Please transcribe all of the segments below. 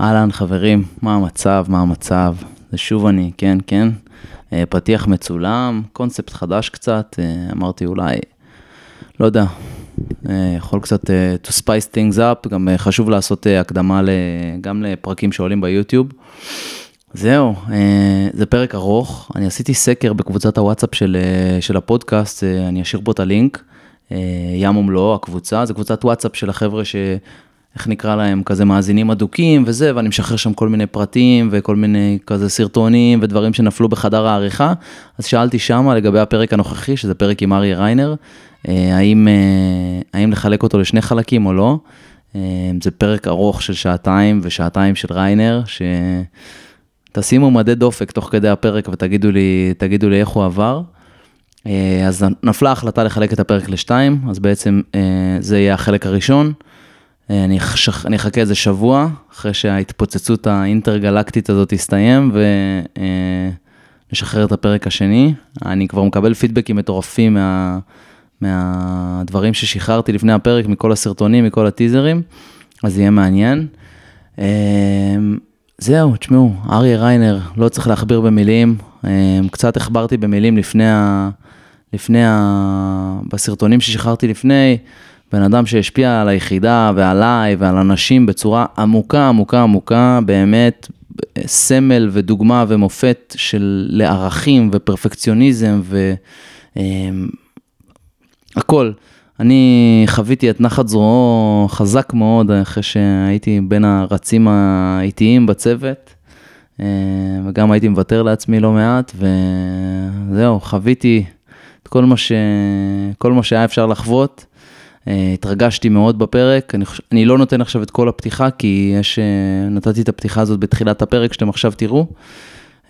אהלן חברים, מה המצב, מה המצב? זה שוב אני, כן, כן. אה, פתיח מצולם, קונספט חדש קצת, אה, אמרתי אולי, לא יודע, אה, יכול קצת to spice things up, גם חשוב לעשות הקדמה גם לפרקים שעולים ביוטיוב. זהו, זה פרק ארוך, אני עשיתי סקר בקבוצת הוואטסאפ של, של הפודקאסט, אני אשאיר פה את הלינק, ים ומלואו, הקבוצה, זה קבוצת וואטסאפ של החבר'ה ש... איך נקרא להם, כזה מאזינים אדוקים וזה, ואני משחרר שם כל מיני פרטים וכל מיני כזה סרטונים ודברים שנפלו בחדר העריכה. אז שאלתי שמה לגבי הפרק הנוכחי, שזה פרק עם אריה ריינר, אה, האם, אה, האם לחלק אותו לשני חלקים או לא. אה, זה פרק ארוך של שעתיים ושעתיים של ריינר, שתשימו מדי דופק תוך כדי הפרק ותגידו לי, תגידו לי איך הוא עבר. אז נפלה החלטה לחלק את הפרק לשתיים, אז בעצם זה יהיה החלק הראשון. אני, חשך, אני אחכה איזה שבוע, אחרי שההתפוצצות האינטרגלקטית הזאת תסתיים, ונשחרר את הפרק השני. אני כבר מקבל פידבקים מטורפים מה, מהדברים ששחררתי לפני הפרק, מכל הסרטונים, מכל הטיזרים, אז יהיה מעניין. זהו, תשמעו, אריה ריינר, לא צריך להכביר במילים, קצת הכברתי במילים לפני ה... לפני ה... בסרטונים ששחררתי לפני, בן אדם שהשפיע על היחידה ועליי ועל אנשים בצורה עמוקה, עמוקה, עמוקה, באמת סמל ודוגמה ומופת של לערכים ופרפקציוניזם והכל. אמ, אני חוויתי את נחת זרועו חזק מאוד אחרי שהייתי בין הרצים האיטיים בצוות. אמ, וגם הייתי מוותר לעצמי לא מעט, וזהו, חוויתי את כל מה, ש... כל מה שהיה אפשר לחוות. אה, התרגשתי מאוד בפרק, אני, חוש... אני לא נותן עכשיו את כל הפתיחה, כי יש, אה, נתתי את הפתיחה הזאת בתחילת הפרק, שאתם עכשיו תראו.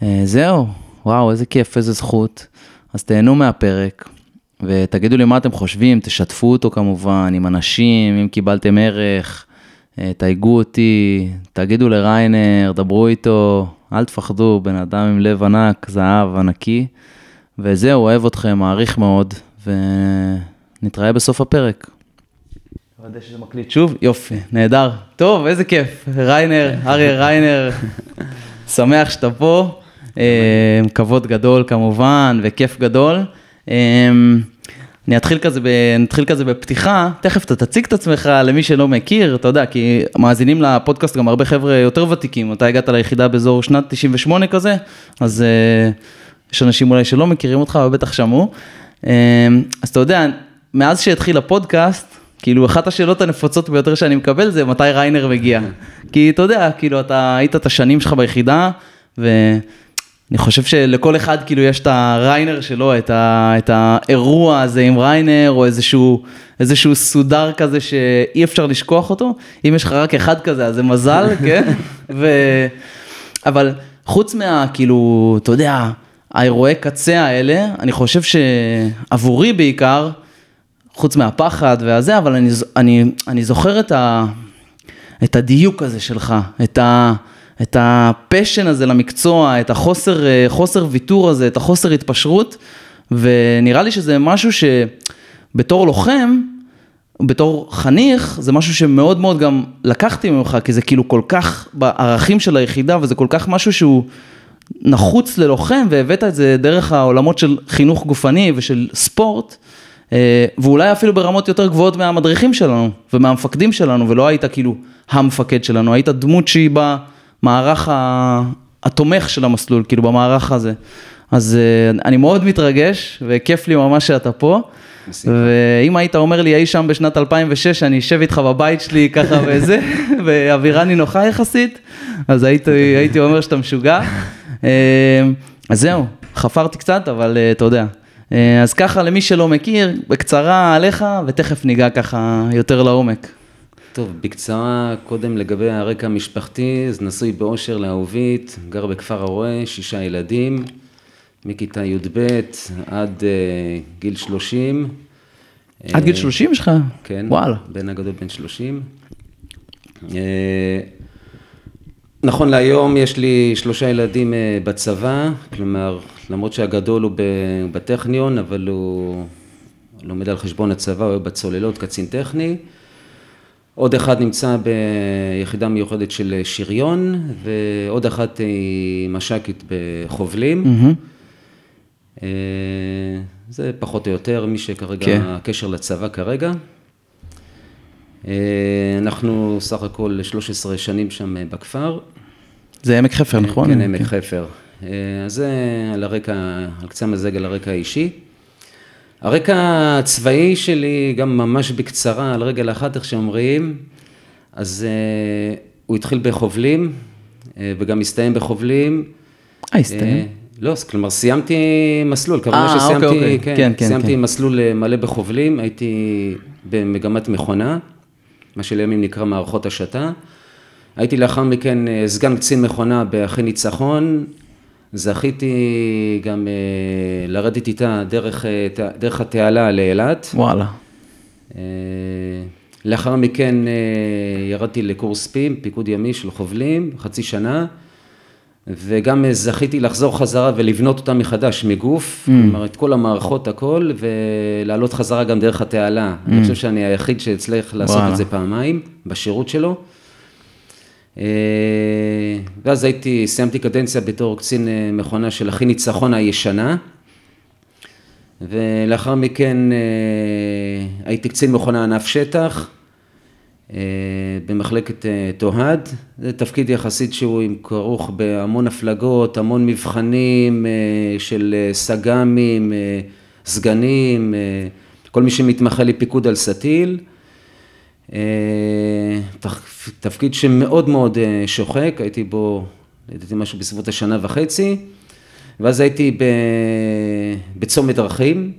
אה, זהו, וואו, איזה כיף, איזה זכות. אז תהנו מהפרק, ותגידו לי מה אתם חושבים, תשתפו אותו כמובן, עם אנשים, אם קיבלתם ערך, תייגו אותי, תגידו לריינר, דברו איתו, אל תפחדו, בן אדם עם לב ענק, זהב ענקי. וזהו, אוהב אתכם, מעריך מאוד, ונתראה בסוף הפרק. לוודא שזה מקליט שוב, יופי, נהדר. טוב, איזה כיף, ריינר, אריה ריינר, שמח שאתה פה, אה, כבוד גדול כמובן, וכיף גדול. אה, אני אתחיל כזה, ב, נתחיל כזה בפתיחה, תכף אתה תציג את עצמך למי שלא מכיר, אתה יודע, כי מאזינים לפודקאסט גם הרבה חבר'ה יותר ותיקים, אתה הגעת ליחידה באזור שנת 98 כזה, אז uh, יש אנשים אולי שלא מכירים אותך, אבל בטח שמעו. Uh, אז אתה יודע, מאז שהתחיל הפודקאסט, כאילו, אחת השאלות הנפוצות ביותר שאני מקבל זה מתי ריינר מגיע. כי אתה יודע, כאילו, אתה היית את השנים שלך ביחידה, ואני חושב שלכל אחד כאילו יש את הריינר שלו, את, ה... את האירוע הזה עם ריינר, או איזשהו, איזשהו סודר כזה שאי אפשר לשכוח אותו. אם יש לך רק אחד כזה, אז זה מזל, כן? ו... אבל חוץ מה, כאילו, אתה יודע, האירועי קצה האלה, אני חושב שעבורי בעיקר, חוץ מהפחד והזה, אבל אני, אני, אני זוכר את, ה, את הדיוק הזה שלך, את, ה, את הפשן הזה למקצוע, את החוסר חוסר ויתור הזה, את החוסר התפשרות, ונראה לי שזה משהו שבתור לוחם, בתור חניך, זה משהו שמאוד מאוד גם לקחתי ממך, כי זה כאילו כל כך בערכים של היחידה, וזה כל כך משהו שהוא נחוץ ללוחם, והבאת את זה דרך העולמות של חינוך גופני ושל ספורט. אה, ואולי אפילו ברמות יותר גבוהות מהמדריכים שלנו ומהמפקדים שלנו, ולא היית כאילו המפקד שלנו, היית דמות שהיא במערך התומך של המסלול, כאילו במערך הזה. אז אה, אני מאוד מתרגש, וכיף לי ממש שאתה פה. ואם היית אומר לי אי שם בשנת 2006, אני אשב איתך בבית שלי ככה וזה, ואווירה נינוחה יחסית, אז הייתי, הייתי אומר שאתה משוגע. אה, אז זהו, חפרתי קצת, אבל אתה יודע, אז ככה, למי שלא מכיר, בקצרה עליך, ותכף ניגע ככה יותר לעומק. טוב, בקצרה, קודם לגבי הרקע המשפחתי, אז נשוי באושר לאהובית, גר בכפר הרועה, שישה ילדים, מכיתה י"ב עד uh, גיל 30. עד גיל 30 יש לך? כן, וואלה. בן הגדול בן 30. נכון להיום יש לי שלושה ילדים uh, בצבא, כלומר למרות שהגדול הוא בטכניון, אבל הוא לומד על חשבון הצבא, הוא בצוללות, קצין טכני. עוד אחד נמצא ביחידה מיוחדת של שריון, ועוד אחת היא מש"קית בחובלים. אה, זה פחות או יותר מי שכרגע, כן. הקשר לצבא כרגע. אה, אנחנו סך הכל 13 שנים שם בכפר. זה עמק חפר, נכון? כן, עמק חפר. אה, אז זה על הרקע, על קצה המזלג על הרקע האישי. הרקע הצבאי שלי, גם ממש בקצרה, על רגל אחת, איך שאומרים, אז uh, הוא התחיל בחובלים, uh, וגם הסתיים בחובלים. אה, הסתיים? Uh, לא, כלומר, סיימתי מסלול, כמובן אה, שסיימתי, אוקיי, אוקיי. כן, כן, כן, סיימתי כן. מסלול אה, מלא בחובלים, הייתי במגמת מכונה, מה שלימים נקרא מערכות השתה. הייתי לאחר מכן אה, סגן קצין מכונה באחי ניצחון, זכיתי גם אה, לרדת איתה דרך, אה, דרך התעלה לאילת. וואלה. לאחר מכן ירדתי לקורס פים, פיקוד ימי של חובלים, חצי שנה, וגם אה, זכיתי לחזור חזרה ולבנות אותה מחדש מגוף, כלומר את כל המערכות הכל, ולעלות חזרה גם דרך התעלה. אני חושב שאני היחיד שהצליח לעשות וואלה. את זה פעמיים בשירות שלו. אה, ואז הייתי, סיימתי קדנציה בתור קצין אה, מכונה של אחי ניצחון הישנה. ולאחר מכן הייתי קצין מכונה ענף שטח במחלקת אה, תוהד, זה תפקיד יחסית שהוא עם כרוך בהמון הפלגות, המון מבחנים אה, של אה, סג"מים, אה, סגנים, אה, כל מי שמתמחה לפיקוד על סטיל. אה, תפ- תפקיד שמאוד מאוד אה, שוחק, הייתי בו, לדעתי משהו בסביבות השנה וחצי, ואז הייתי. בצומת דרכים,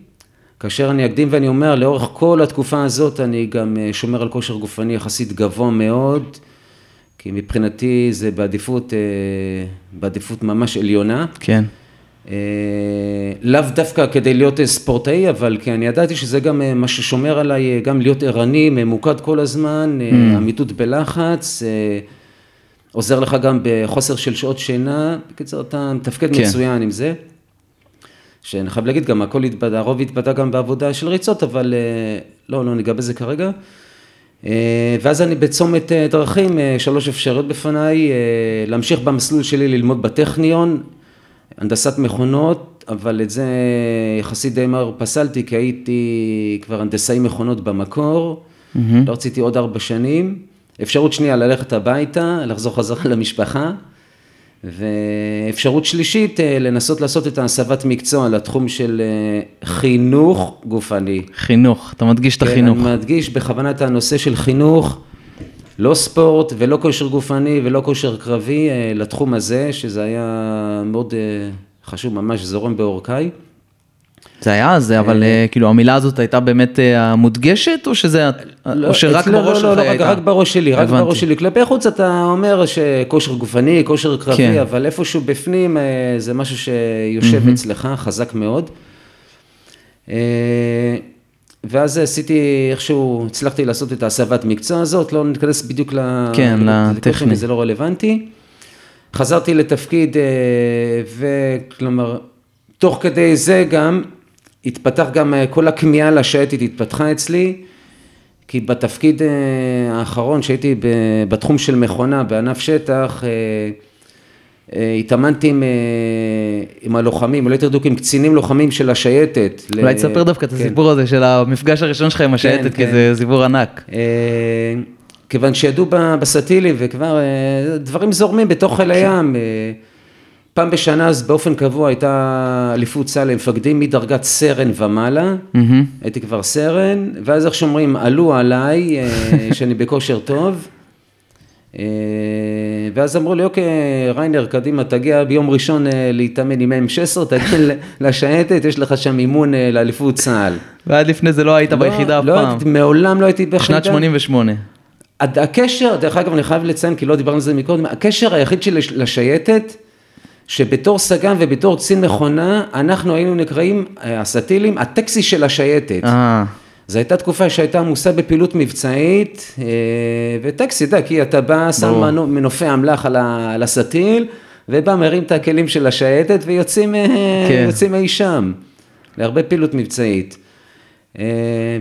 כאשר אני אקדים ואני אומר, לאורך כל התקופה הזאת אני גם אה, שומר על כושר גופני יחסית גבוה מאוד, כי מבחינתי זה בעדיפות, אה, בעדיפות ממש עליונה. כן. אה, לאו דווקא כדי להיות ספורטאי, אבל כי אני ידעתי שזה גם מה ששומר עליי, גם להיות ערני, ממוקד כל הזמן, אה, עמידות בלחץ, עוזר לך גם בחוסר של שעות שינה, בקיצור אתה מתפקד כן. מצוין עם זה. שאני חייב להגיד, גם הכל התבטא, הרוב התבטא גם בעבודה של ריצות, אבל אה, לא, לא ניגע בזה כרגע. אה, ואז אני בצומת אה, דרכים, שלוש אפשרויות בפניי, להמשיך במסלול שלי ללמוד בטכניון, הנדסת מכונות, אבל את זה יחסית די מהר פסלתי, כי הייתי כבר הנדסאי מכונות במקור, לא רציתי עוד ארבע שנים. אפשרות שנייה, ללכת הביתה, לחזור חזרה למשפחה. ואפשרות שלישית, אה, לנסות לעשות את ההסבת מקצוע לתחום של אה, חינוך גופני. חינוך, אתה מדגיש את כן, החינוך. אני מדגיש בכוונה את הנושא של חינוך, לא ספורט ולא כושר גופני ולא כושר קרבי, אה, לתחום הזה, שזה היה מאוד חשוב, ממש זורם בעורקיי. זה היה זה, אבל אה, כאילו המילה הזאת הייתה באמת אה, המודגשת, או שזה, או שרק לא, בראש לא, שלך לא, לא, היא רק, הייתה? בראש שלי, רק. בראש שלי. כלפי חוץ אתה אומר שכושר גופני, כושר קרבי, כן. אבל איפשהו בפנים אה, זה משהו שיושב אצלך חזק מאוד. אה, ואז עשיתי איכשהו, הצלחתי לעשות את ההסבת מקצוע הזאת, לא ניכנס בדיוק. כן, לטכני. זה לא רלוונטי. חזרתי לתפקיד, אה, וכלומר, תוך כדי זה גם, התפתח גם אה, כל הכמיהה לשייטת התפתחה אצלי, כי בתפקיד אה, האחרון שהייתי בתחום של מכונה בענף שטח, אה, התאמנתי עם, עם הלוחמים, או ליתר דיוק עם קצינים לוחמים של השייטת. ל- אולי תספר דווקא את כן. הסיפור הזה של המפגש הראשון שלך עם השייטת, כי כן. זה סיפור ענק. כיוון שידעו ב- בסטילי וכבר דברים זורמים בתוך חיל הים. פעם בשנה אז באופן קבוע הייתה אליפות צה"ל למפקדים מדרגת סרן ומעלה, מהמם. הייתי כבר סרן, ואז איך שאומרים, עלו עליי, אה, שאני בכושר טוב, אה, ואז אמרו לי, אוקיי, ריינר, קדימה, תגיע ביום ראשון אה, להתאמן עם M16, תגיע לשייטת, יש לך שם אימון לאליפות צה"ל. ועד לפני זה לא היית ביחידה אף לא פעם. מעולם לא הייתי ביחידה. שנת 88. הד- הקשר, דרך אגב, אני חייב לציין, כי לא דיברנו על זה מקודם, הקשר היחיד שלי לש- לשייטת, שבתור סגן ובתור קצין מכונה, אנחנו היינו נקראים, אה, הסטילים, הטקסי של השייטת. אה, זו הייתה תקופה שהייתה עמוסה בפעילות מבצעית, אה, וטקסי, אתה יודע, כי אתה בא, שם מנופי אמל"ח על הסטיל, ובא, מרים את הכלים של השייטת, ויוצאים כן. אי שם, להרבה פעילות מבצעית.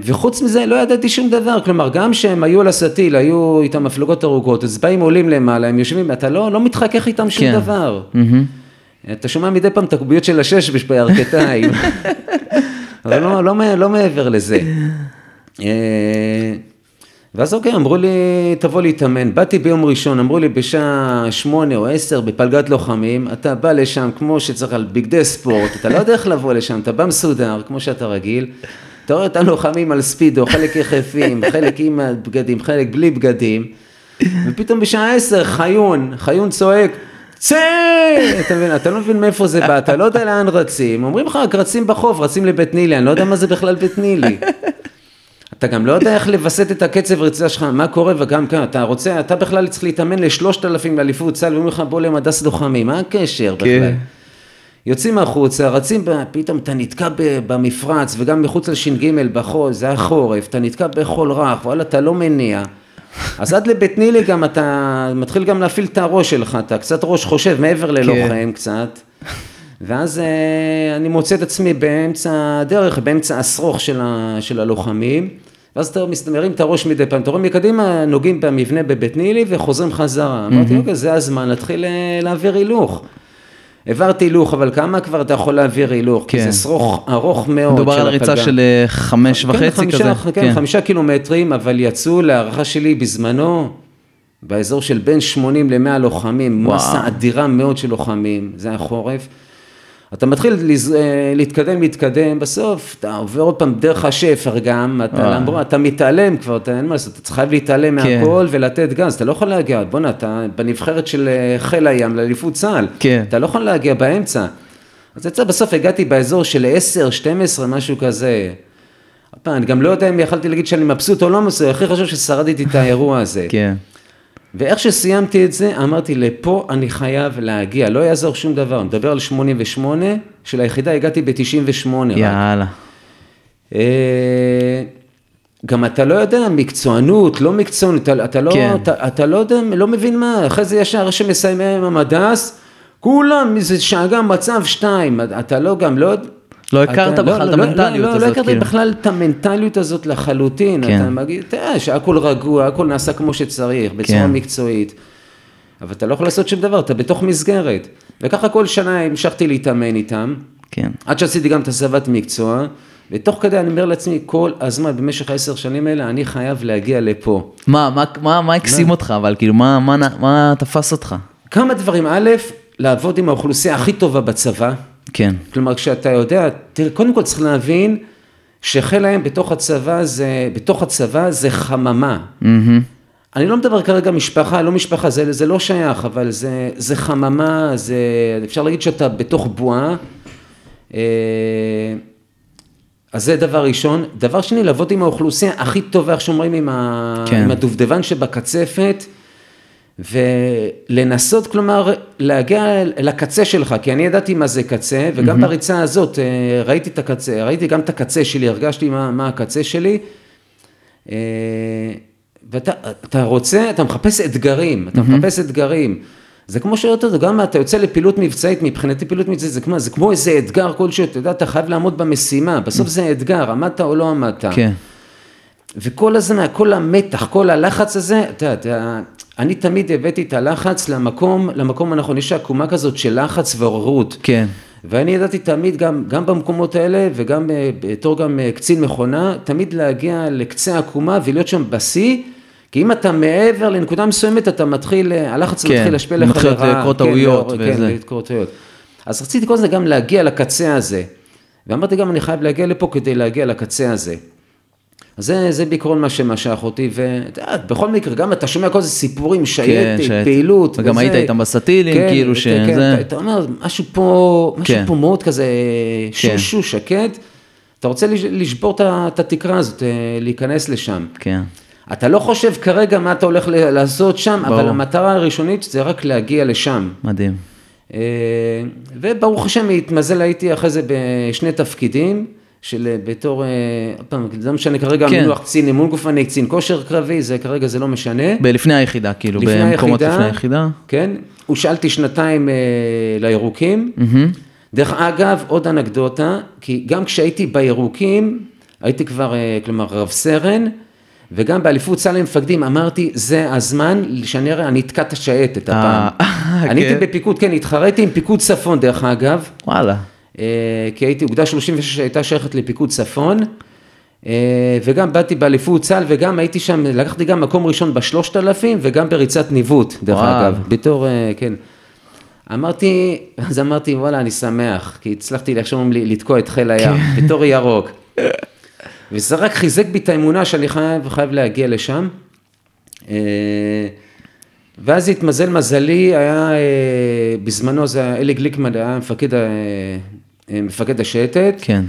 וחוץ מזה לא ידעתי שום דבר, כלומר גם כשהם היו על הסטיל, היו איתם מפלגות ארוכות, אז באים עולים למעלה, הם יושבים, אתה לא, לא מתחכך איתם שום כן. דבר. מהמם. אתה שומע מדי פעם את הקוביות של השש בירכתיים, אבל לא, לא, מע- לא מעבר לזה. אה, ואז אוקיי, אמרו לי, תבוא להתאמן. באתי ביום ראשון, אמרו לי בשעה שמונה או עשר בפלגת לוחמים, אתה בא לשם כמו שצריך על בגדי ספורט, אתה לא יודע איך לבוא לשם, אתה בא מסודר, כמו שאתה רגיל. אתה רואה את הלוחמים על ספידו, חלק יחפים, חלק עם בגדים, חלק בלי בגדים, ופתאום בשעה עשר חיון, חיון צועק, צא! אתה מבין, אתה לא מבין מאיפה זה בא, אתה לא יודע לאן רצים, אומרים לך רק רצים בחוף, רצים לבית נילי, אני לא יודע מה זה בכלל בית נילי. אתה גם לא יודע איך לווסת את הקצב ריצה שלך, מה קורה, וגם כאן, אתה רוצה, אתה בכלל צריך להתאמן לשלושת אלפים לאליפות צה"ל, ואומרים לך בוא למדס לוחמים, מה הקשר בכלל? כן. יוצאים החוצה, רצים, פתאום אתה נתקע במפרץ, וגם מחוץ לש"ג בחול, זה היה חורף, אתה נתקע בחול רך, וואלה, אתה לא מניע. אז עד לבית נילי גם אתה מתחיל גם להפעיל את הראש שלך, אתה קצת ראש חושב מעבר ללוחם קצת. ואז אה, אני מוצא את עצמי באמצע הדרך, באמצע השרוך של, ה, של הלוחמים, ואז אתה מרים את הראש מדי פעם, אתה רואה מקדימה נוגעים במבנה בבית נילי וחוזרים חזרה. אמרתי, אוקיי, זה הזמן להתחיל אה, להעביר הילוך. העברתי הילוך, אבל כמה כבר אתה יכול להעביר הילוך? כי כן. זה שרוך ארוך מאוד מדובר של על ריצה הפלגה. של אה, חמש כן, וחצי חמישה, כזה. כן, חמישה קילומטרים, אבל יצאו להערכה שלי בזמנו, באזור של בין 80 ל-100 לוחמים, וואו. מסה אדירה מאוד של לוחמים, זה היה חורף. אתה מתחיל לז- אה, להתקדם, להתקדם, בסוף אתה עובר עוד פעם דרך השפר גם, אתה, וואו. למרות, אתה מתעלם כבר, אתה, אין מה לעשות, אתה חייב להתעלם כן. מהכל ולתת גז, אתה לא יכול להגיע, בואנה, אתה בנבחרת של אה, חיל הים לאליפות צה"ל, כן. אתה לא יכול להגיע באמצע. אז יצא, בסוף הגעתי באזור של 10, 12, משהו כזה. אני גם לא יודע אם יכלתי להגיד שאני מבסוט או לא מבסוט, הכי חשוב ששרדתי את האירוע הזה. כן. ואיך שסיימתי את זה, אמרתי, לפה אני חייב להגיע, לא יעזור שום דבר. אני מדבר על 88, של היחידה הגעתי ב-98 רק. יאללה. אה, גם אתה לא יודע, מקצוענות, לא מקצוענות, אתה, אתה, לא, כן. אתה, אתה לא יודע, לא מבין מה, אחרי זה ישר שמסיים עם המדס, כולם, זה שאגה מצב שתיים, אתה לא גם, לא... לא הכרת אתה, בכלל את לא, המנטליות לא, לא, הזאת, לא הכרתי כאילו. בכלל את המנטליות הזאת לחלוטין, כן. אתה מגיד, תראה, שהכל רגוע, הכל נעשה כמו שצריך, בצורה כן. מקצועית, אבל אתה לא יכול לעשות שום דבר, אתה בתוך מסגרת, וככה כל שנה המשכתי להתאמן איתם, כן. עד שעשיתי גם את הסבת מקצוע, ותוך כדי אני אומר לעצמי, כל הזמן, במשך העשר שנים האלה, אני חייב להגיע לפה. מה, מה, מה, מה הקסים אותך, אבל כאילו, מה, מה, מה תפס אותך? כמה דברים, א', לעבוד עם האוכלוסייה הכי טובה בצבא, כן. כלומר, כשאתה יודע, תראה, קודם כל צריך להבין שחיל הים בתוך הצבא זה, בתוך הצבא זה חממה. מהמם. אני לא מדבר כרגע משפחה, לא משפחה, זה, זה לא שייך, אבל זה, זה חממה, זה, אפשר להגיד שאתה בתוך בועה. אה, אז זה דבר ראשון. דבר שני, לעבוד עם האוכלוסייה הכי טובה, איך שאומרים, עם, כן. עם הדובדבן שבקצפת, ולנסות, כלומר, להגיע לקצה שלך, כי אני ידעתי מה זה קצה, וגם בריצה הזאת, אה, ראיתי את הקצה, ראיתי גם את הקצה שלי, הרגשתי מה, מה הקצה שלי. אה, ואתה אתה רוצה, אתה מחפש אתגרים, אתה מחפש אתגרים. זה כמו שאתה יודע, גם אתה יוצא לפעילות מבצעית, מבחינתי פעילות מבצעית זה כמו, זה כמו איזה אתגר כלשהו, אתה יודע, אתה חייב לעמוד במשימה, בסוף זה אתגר, עמדת או לא עמדת. כן. וכל הזמן, כל המתח, כל הלחץ הזה, אתה יודע, אתה- אני תמיד הבאתי את הלחץ למקום, למקום הנכון, יש עקומה כזאת של לחץ ועוררות. כן. ואני ידעתי תמיד, גם, גם במקומות האלה וגם אה, בתור גם אה, קצין מכונה, תמיד להגיע לקצה העקומה ולהיות שם בשיא, כי אם אתה מעבר לנקודה מסוימת, אתה מתחיל, אה, הלחץ כן, מתחיל להשפיע לך מתחיל לרעה. כן, טעויות כן, וזה. לקרות טעויות. אז רציתי כל הזמן גם להגיע לקצה הזה. ואמרתי גם, אני חייב להגיע לפה כדי להגיע לקצה הזה. אז זה, זה בעיקרון מה שמשך אותי, ואתה יודע, בכל מקרה, גם אתה שומע כל זה סיפורים, שייטת, שייטת. פעילות, וגם היית איתם בסטילים, כן, כאילו אתה- שזה- כן, אתה, אתה אומר, משהו פה, משהו כן. פה מאוד כזה כן. שושו, שקט, אתה רוצה לש- לשבור את התקרה הזאת, אה, להיכנס לשם. כן. אתה לא חושב כרגע מה אתה הולך לעשות שם, ברור. אבל המטרה הראשונית זה רק להגיע לשם. מדהים. אה, וברוך השם, התמזל הייתי אחרי זה בשני תפקידים, של אה, בתור, אה, פעם, זה לא משנה כרגע, כן. המינוח קצין אימון גופני, קצין כושר קרבי, זה כרגע זה לא משנה. בלפני היחידה, כאילו, לפני במקומות היחידה, לפני היחידה. כן, הושאלתי שנתיים אה, לירוקים. מהמם. דרך אגב, עוד אנקדוטה, כי גם כשהייתי בירוקים, הייתי כבר, אה, כלומר, רב סרן, וגם באליפות צה"ל למפקדים אמרתי, זה הזמן שאני אראה, אני אתקע את השייטת הפעם. אה, אני כן. הייתי בפיקוד, כן, התחרתי עם פיקוד צפון דרך אגב, וואלה. אה, כי הייתי, אוגדה 36 הייתה שייכת לפיקוד צפון, אה, וגם באתי באליפות צה"ל, וגם הייתי שם, לקחתי גם מקום ראשון בשלושת אלפים, וגם בריצת ניווט, דרך וואו. אגב, בתור, אה, כן. אמרתי, אז אמרתי, וואלה, אני שמח, כי הצלחתי, איך שאומרים לי, לתקוע את חיל הים, בתור ירוק. וזה רק חיזק בי את האמונה שאני חייב, חייב להגיע לשם. ואז התמזל מזלי, היה, בזמנו זה היה אלי גליקמן, היה מפקד, מפקד השייטת. כן.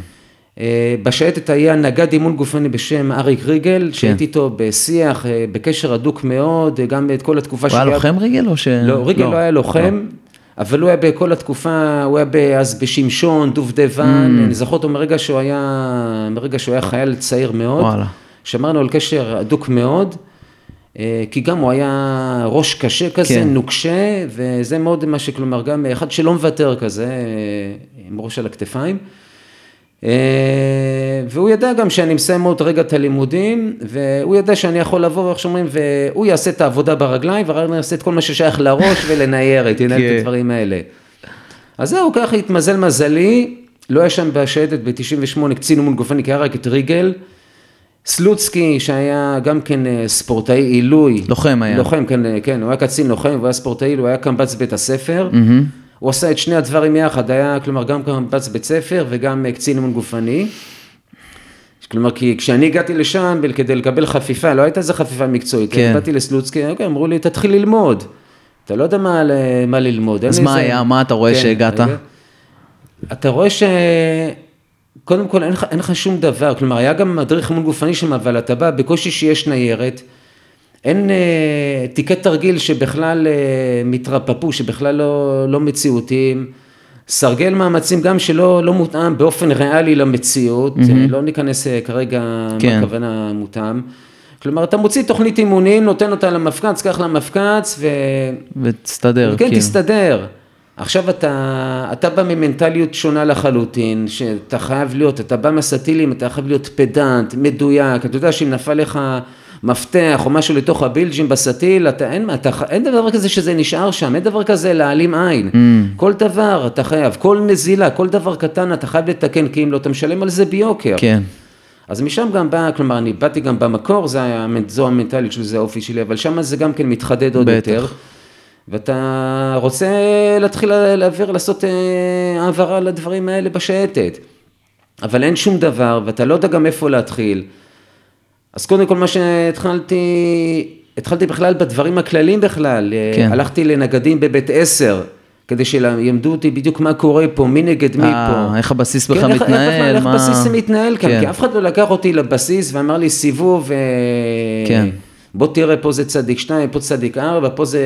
אה, בשייטת היה נגד אימון גופני בשם אריק ריגל, כן. שהייתי איתו בשיח, אה, בקשר הדוק מאוד, אה, גם את כל התקופה הוא היה לוחם ריגל או ש... לא, ריגל לא היה לוחם, אבל הוא היה בכל התקופה, הוא היה אז בשמשון, דובדבן, Mm. אני זוכר אותו מרגע שהוא היה, מרגע שהוא היה חייל צעיר מאוד. וואלה. שמרנו על קשר הדוק מאוד, אה, כי גם הוא היה ראש קשה כזה, כן. נוקשה, וזה מאוד מה שכלומר, גם אחד שלא מוותר כזה, אה, עם ראש על הכתפיים. אה, והוא ידע גם שאני מסיים עוד רגע את הלימודים, והוא ידע שאני יכול לבוא, איך שאומרים, והוא יעשה את העבודה ברגליים, ואני יעשה את כל מה ששייך לראש ולניירת, ינהל את כן. הדברים האלה. אז זהו, ככה התמזל מזלי, לא היה שם בשייטת ב-98 קצין גופני, כי היה רק את ריגל. סלוצקי, שהיה גם כן אה, ספורטאי עילוי. לוחם היה. לוחם, כן, אה, כן, הוא היה קצין לוחם, והוא היה ספורטאי, הוא היה קמב"ץ בית הספר. מהמם. הוא עשה את שני הדברים יחד, היה כלומר גם קמב"ץ בית ספר וגם אה, קצין אימון גופני. כלומר, כי כשאני הגעתי לשם כדי לקבל חפיפה, לא הייתה איזה חפיפה מקצועית, כן. באתי לסלוצקי, אוקיי, אמרו לי, תתחיל ללמוד. אתה לא יודע מה, מה ללמוד. אז מה היה? מה אתה רואה כן, שהגעת? רגע. אתה רואה ש... קודם כל אין לך, אין לך שום דבר, כלומר היה גם מדריך אימון גופני שם, אבל אתה בא, בקושי שיש ניירת, אין אה, תיקי תרגיל שבכלל אה, מתרפפו, שבכלל לא, לא מציאותיים, סרגל מאמצים גם שלא לא מותאם באופן ריאלי למציאות, mm-hmm. לא ניכנס אה, כרגע כן. מה הכוונה מותאם. כלומר, אתה מוציא תוכנית אימונים, נותן אותה למפקץ, קח למפקץ, ו... ותסתדר. כן, כאילו. תסתדר. עכשיו אתה, אתה בא ממנטליות שונה לחלוטין, שאתה חייב להיות, אתה בא מהסטילים, אתה חייב להיות פדנט, מדויק, אתה יודע שאם נפל לך מפתח או משהו לתוך הבילג'ים בסטיל, אתה, אין, אתה, אין דבר כזה שזה נשאר שם, אין דבר כזה להעלים עין. Mm. כל דבר אתה חייב, כל נזילה, כל דבר קטן אתה חייב לתקן, כי אם לא, אתה משלם על זה ביוקר. כן. אז משם גם בא, כלומר, אני באתי גם במקור, זה היה, זו המנטליות שלי, זה האופי שלי, אבל שם זה גם כן מתחדד עוד בטח. יותר. ואתה רוצה להתחיל להעביר, לעשות אה, העברה לדברים האלה בשייטת. אבל אין שום דבר, ואתה לא יודע גם איפה להתחיל. אז קודם כל מה שהתחלתי, התחלתי בכלל בדברים הכלליים בכלל. כן. הלכתי לנגדים בבית עשר, כדי שילמדו אותי בדיוק מה קורה פה, מי נגד מי אה, פה. איך הבסיס כן, בכלל איך- איך מתנהל, איך מה- הבסיס זה מתנהל כאן, כן. כי אף אחד לא לקח אותי לבסיס ואמר לי סיבוב, אה, כן. בוא תראה פה זה צדיק שתיים, פה צדיק ארבע, פה זה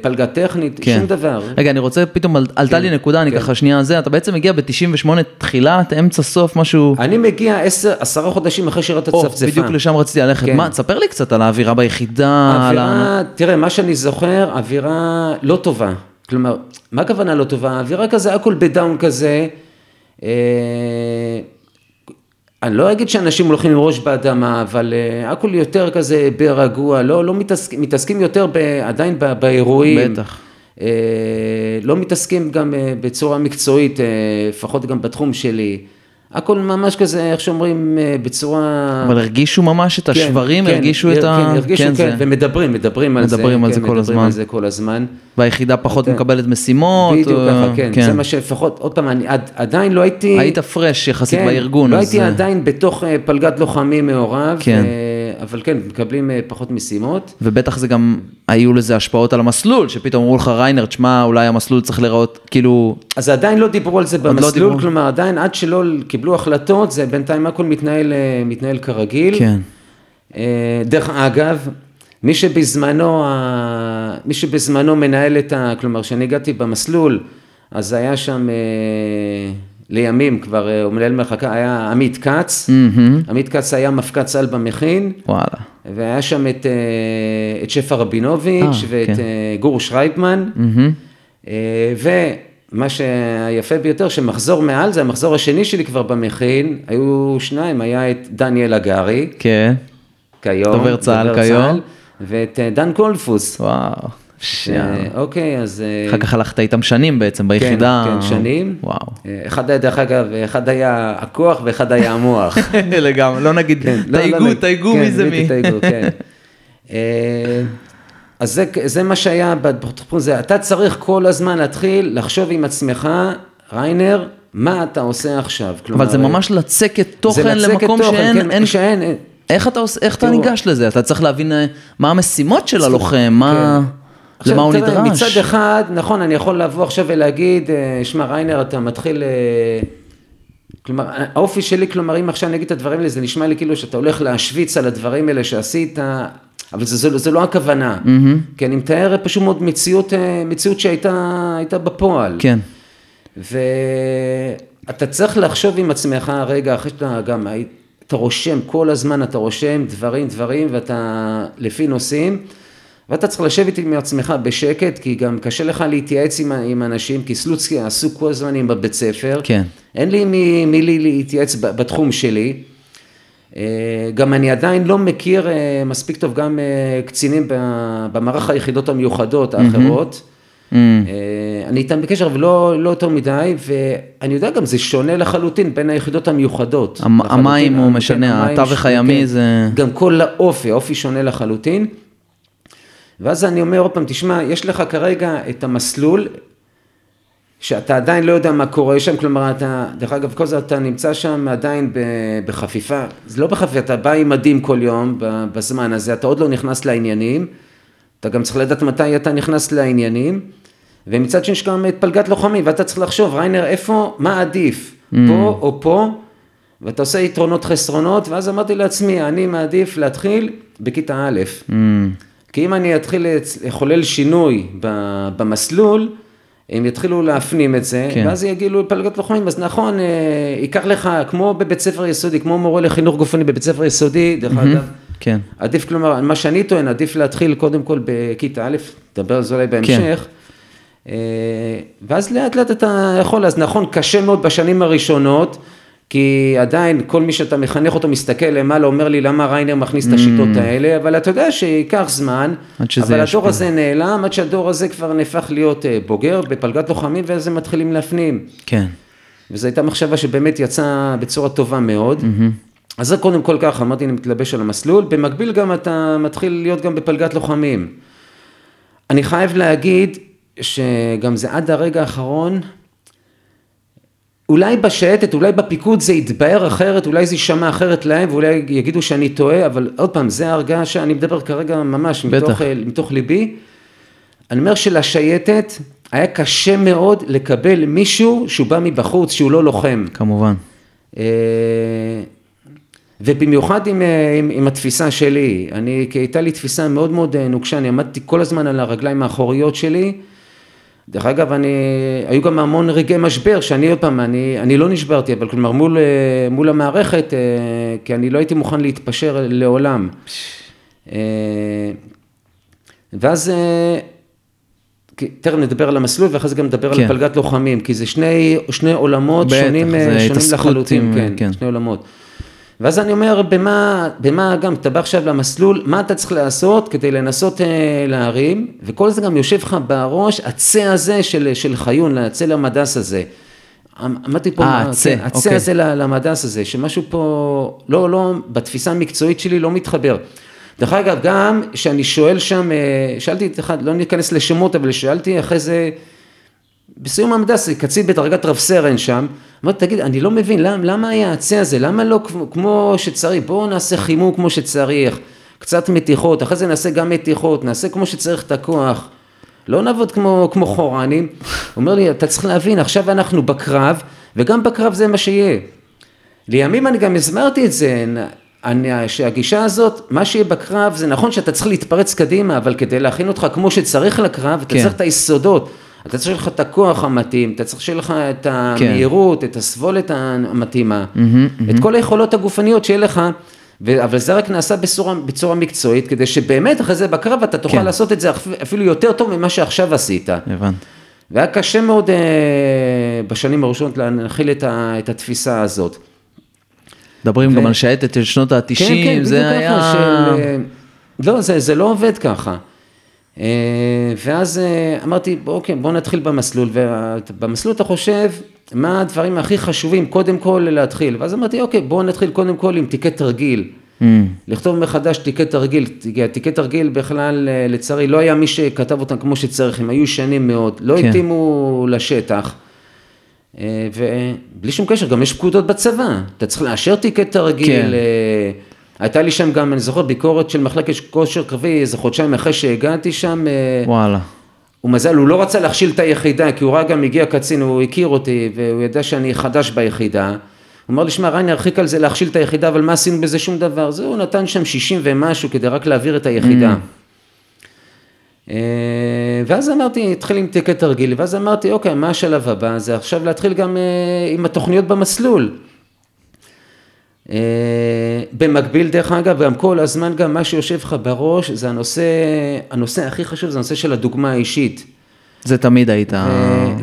פלגה טכנית, כן. שום דבר. רגע, אני רוצה, פתאום על- עלתה לי נקודה, אני כן. ככה שנייה זה, אתה בעצם מגיע ב-98 תחילת, אמצע, סוף, משהו... אני מגיע עשר, עשרה חודשים אחרי שירת או, הצפצפה. בדיוק לשם רציתי ללכת. כן. מה, תספר לי קצת על האווירה ביחידה, על ה... תראה, מה שאני זוכר, אווירה לא טובה. כלומר, מה הכוונה לא טובה? אווירה כזה, הכל בדאון כזה. אה, אני לא אגיד שאנשים הולכים עם ראש באדמה, אבל אה, הכל יותר כזה ברגוע, לא, לא מתעסקים, מתעסקים יותר ב, עדיין ב, באירועים. בטח. אה, לא מתעסקים גם אה, בצורה מקצועית, לפחות גם בתחום שלי. הכל ממש כזה, איך שאומרים, אה, בצורה... אבל הרגישו ממש את כן, השברים, כן, הרגישו כן, את ה... כן, הרגישו, כן, זה. ומדברים, מדברים על זה. מדברים על כן, זה כל מדברים הזמן. על זה כל הזמן. והיחידה פחות אתה- מקבלת משימות. בדיוק או- ככה, כן. זה מה שלפחות, עוד פעם, אני עד- עדיין לא הייתי... היית פרש יחסית כן, בארגון. לא אז, הייתי אה, עדיין בתוך אה, פלגת לוחמים מעורב, כן. אה, אבל כן, מקבלים אה, פחות משימות. ובטח זה גם, היו לזה השפעות על המסלול, שפתאום אמרו לך ריינר, תשמע, אולי המסלול צריך להיראות, כאילו, אז עדיין לא דיברו על זה לא במסלול, דיברו. כלומר עדיין עד שלא קיבלו החלטות, זה בינתיים הכל מתנהל, אה, מתנהל כרגיל. כן. אה, דרך אגב, מי שבזמנו, מי שבזמנו מנהל את ה... כלומר, כשאני הגעתי במסלול, אז היה שם, לימים כבר, אה, הוא מנהל מחלקה, היה עמית כץ. מהמם. עמית כץ היה מפקד צה"ל במכין, וואלה. והיה שם את, אה, את שפע רבינוביץ' אה, ואת כן. גור שרייפמן. מהמם. אה, מה שהיפה ביותר, שמחזור מעל זה המחזור השני שלי כבר במכין, היו שניים, היה את דניאל הגרי, כן. כיום, דובר צה"ל כיום. ואת דן קולפוס. וואו. ש- אוקיי, אז... אה, אחר כך הלכת איתם שנים בעצם ביחידה. כן, כן, שנים. וואו. אה, אחד היה, דרך אגב, אחד היה הכוח ואחד היה המוח. לגמרי, לא נגיד, כן, לא, לא, תייגו, לא, תייגו כן, מי זה מי. תייגו, כן. אה, אז זה, זה מה שהיה בתחום הזה, אתה צריך כל הזמן להתחיל לחשוב עם עצמך, ריינר, מה אתה עושה עכשיו? כלומר, אבל זה ממש לצקת תוכן זה לצקת למקום תוכן, שאין, כן, אין, שאין, אין. איך אתה עושה, איך אתה ניגש לזה? אתה צריך להבין מה המשימות של הלוחם, מה, עכשיו, למה הוא תראה, נדרש. מצד אחד, נכון, אני יכול לבוא עכשיו ולהגיד, אה, שמע, ריינר, אתה מתחיל... אה, כלומר, האופי שלי, כלומר, אם עכשיו אני אגיד את הדברים האלה, זה נשמע לי כאילו שאתה הולך להשוויץ על הדברים האלה שעשית, אבל זה, זה, זה לא הכוונה. כי אני מתאר פשוט מאוד מציאות, אה, מציאות שהייתה הייתה בפועל. כן, ואתה צריך לחשוב עם עצמך, רגע, אחרי שאתה גם, היית- אתה רושם, כל הזמן אתה רושם דברים, דברים, ואתה לפי נושאים, ואתה צריך לשבת עם עצמך בשקט, כי גם קשה לך להתייעץ עם, עם אנשים, כי סלוצקי עסוק כל הזמן עם הבית ספר. כן. אין לי מי, מי לי להתייעץ בתחום שלי. אה, גם אני עדיין לא מכיר אה, מספיק טוב גם אה, קצינים במערך היחידות המיוחדות האחרות. Mm. אה, אני איתם בקשר, אבל לא, לא יותר מדי, ואני יודע גם, זה שונה לחלוטין בין היחידות המיוחדות. המ- המים הוא כן, משנה, המים התווך הימי כן. זה- גם כל האופי, האופי שונה לחלוטין. ואז אני אומר עוד פעם, תשמע, יש לך כרגע את המסלול, שאתה עדיין לא יודע מה קורה שם, כלומר אתה, דרך אגב, כל זה אתה נמצא שם עדיין בחפיפה, זה לא בחפיפה, אתה בא עם מדים כל יום בזמן הזה, אתה עוד לא נכנס לעניינים, אתה גם צריך לדעת מתי אתה נכנס לעניינים, ומצד שני יש גם את פלגת לוחמים, ואתה צריך לחשוב, ריינר, איפה, מה עדיף, פה או פה, ואתה עושה יתרונות חסרונות, ואז אמרתי לעצמי, אני מעדיף להתחיל בכיתה א', Mm. כי אם אני אתחיל לחולל שינוי במסלול, הם יתחילו להפנים את זה, כן. כן. ואז יגידו פלגת לוחמים, אז נכון, אה, ייקח לך, כמו בבית ספר יסודי, כמו מורה לחינוך גופני בבית ספר יסודי, דרך אגב, כן, עדיף, כלומר, מה שאני טוען, עדיף להתחיל קודם כל בכיתה א', נדבר על זה אולי בהמשך, אה, ואז לאט לאט אתה יכול, אז נכון, קשה מאוד בשנים הראשונות, כי עדיין כל מי שאתה מחנך אותו מסתכל למעלה, אומר לי למה ריינר מכניס את השיטות האלה, אבל אתה יודע שייקח זמן, Mm. אבל. הדור הזה נעלם, עד שהדור הזה כבר נהפך להיות אה, בוגר בפלגת לוחמים, ואז הם מתחילים להפנים. כן. וזו הייתה מחשבה שבאמת יצאה בצורה טובה מאוד. אז זה קודם כל ככה, אמרתי, אני מתלבש על המסלול, במקביל גם אתה מתחיל להיות גם בפלגת לוחמים. אני חייב להגיד שגם זה עד הרגע האחרון, אולי בשייטת, אולי בפיקוד זה יתבהר אחרת, אולי זה יישמע אחרת להם, ואולי יגידו שאני טועה, אבל עוד פעם, זה ההרגשה, אני מדבר כרגע ממש. מתוך, אה, מתוך ליבי. אני אומר שלשייטת היה קשה מאוד לקבל מישהו שהוא בא מבחוץ, שהוא לא לוחם. כמובן. אה, ובמיוחד עם, אה, עם, עם התפיסה שלי, אני, כי הייתה לי תפיסה מאוד מאוד נוקשה, אני עמדתי כל הזמן על הרגליים האחוריות שלי. דרך אגב, אני, היו גם המון רגעי משבר, שאני עוד פעם, אני, אני לא נשברתי, אבל כלומר מול, אה, מול המערכת, אה, כי אני לא הייתי מוכן להתפשר לעולם. אה, ואז, תכף נדבר על המסלול ואחרי זה גם נדבר כן. על פלגת לוחמים, כי זה שני, שני עולמות בטח, שונים, שונים לחלוטין, עם, כן, כן. שני עולמות. ואז אני אומר, במה, במה גם, אתה בא עכשיו למסלול, מה אתה צריך לעשות כדי לנסות אה, להרים, וכל זה גם יושב לך בראש, הצא הזה של, של חיון, הצא למדס הזה. אמ- אמרתי פה, אה, מה- הצא, כן, הצא אוקיי. הזה למדס הזה, שמשהו פה, לא, לא, בתפיסה המקצועית שלי לא מתחבר. דרך אגב, גם כשאני שואל שם, אה, שאלתי את אחד, לא ניכנס לשמות, אבל שאלתי אחרי זה, בסיום המדס, קצין בדרגת רב סרן שם, אמרתי, תגיד, אני לא מבין, למה, למה היה הצא הזה, למה לא כמו, שצריך, בואו נעשה חימום כמו שצריך, קצת מתיחות, אחרי זה נעשה גם מתיחות, נעשה כמו שצריך את הכוח, לא נעבוד כמו, כמו חורנים. הוא אומר לי, אתה צריך להבין, עכשיו אנחנו בקרב, וגם בקרב זה מה שיהיה. לימים אני גם הסברתי את זה, אני, שהגישה הזאת, מה שיהיה בקרב, זה נכון שאתה צריך להתפרץ קדימה, אבל כדי להכין אותך כמו שצריך לקרב, אתה כן. צריך את היסודות. אתה צריך לך את הכוח המתאים, אתה צריך שיהיה לך את המהירות, את הסבולת המתאימה, את כל היכולות הגופניות שיהיה לך, ו- אבל זה רק נעשה בצורה, בצורה מקצועית, כדי שבאמת אחרי זה בקרב אתה תוכל כן. לעשות את זה אפילו יותר טוב ממה שעכשיו עשית. הבנתי. והיה קשה מאוד אה, בשנים הראשונות להנחיל את, ה, את התפיסה הזאת. מדברים גם על שייטת של שנות ה-90, כן, כן, זה בדיוק היה... ככה, של, אה, לא, זה, זה לא עובד ככה. אה, ואז אה, אמרתי, אוקיי, בוא נתחיל במסלול, ובמסלול אתה חושב מה הדברים הכי חשובים, קודם כל להתחיל. ואז אמרתי, אוקיי, בוא נתחיל קודם כל עם תיקי תרגיל. Mm, לכתוב מחדש תיקי תרגיל, תיקי- תרגיל בכלל אה, לצערי לא היה מי שכתב אותם כמו שצריך, הם היו ישנים מאוד, לא כן. התאימו לשטח. ובלי שום קשר, גם יש פקודות בצבא, אתה צריך לאשר תיקי תרגיל. כן. הייתה לי שם גם, אני זוכר, ביקורת של מחלקת כושר קרבי, איזה חודשיים אחרי שהגעתי שם. אה, וואלה. ומזל, הוא לא רצה להכשיל את היחידה, כי הוא ראה גם הגיע קצין, הוא הכיר אותי, והוא ידע שאני חדש ביחידה. הוא אמר לי, שמע, ריין ירחיק על זה להכשיל את היחידה, אבל מה עשינו בזה שום דבר? זהו, הוא נתן שם 60 ומשהו כדי רק להעביר את היחידה. אה, ואז אמרתי, התחיל עם תיקי תרגיל, ואז אמרתי, אוקיי, מה השלב הבא? זה עכשיו להתחיל גם אה, עם התוכניות במסלול. אה, במקביל, דרך אגב, גם כל הזמן, גם מה שיושב לך בראש, זה הנושא, הנושא הכי חשוב, זה הנושא של הדוגמה האישית. זה תמיד היית...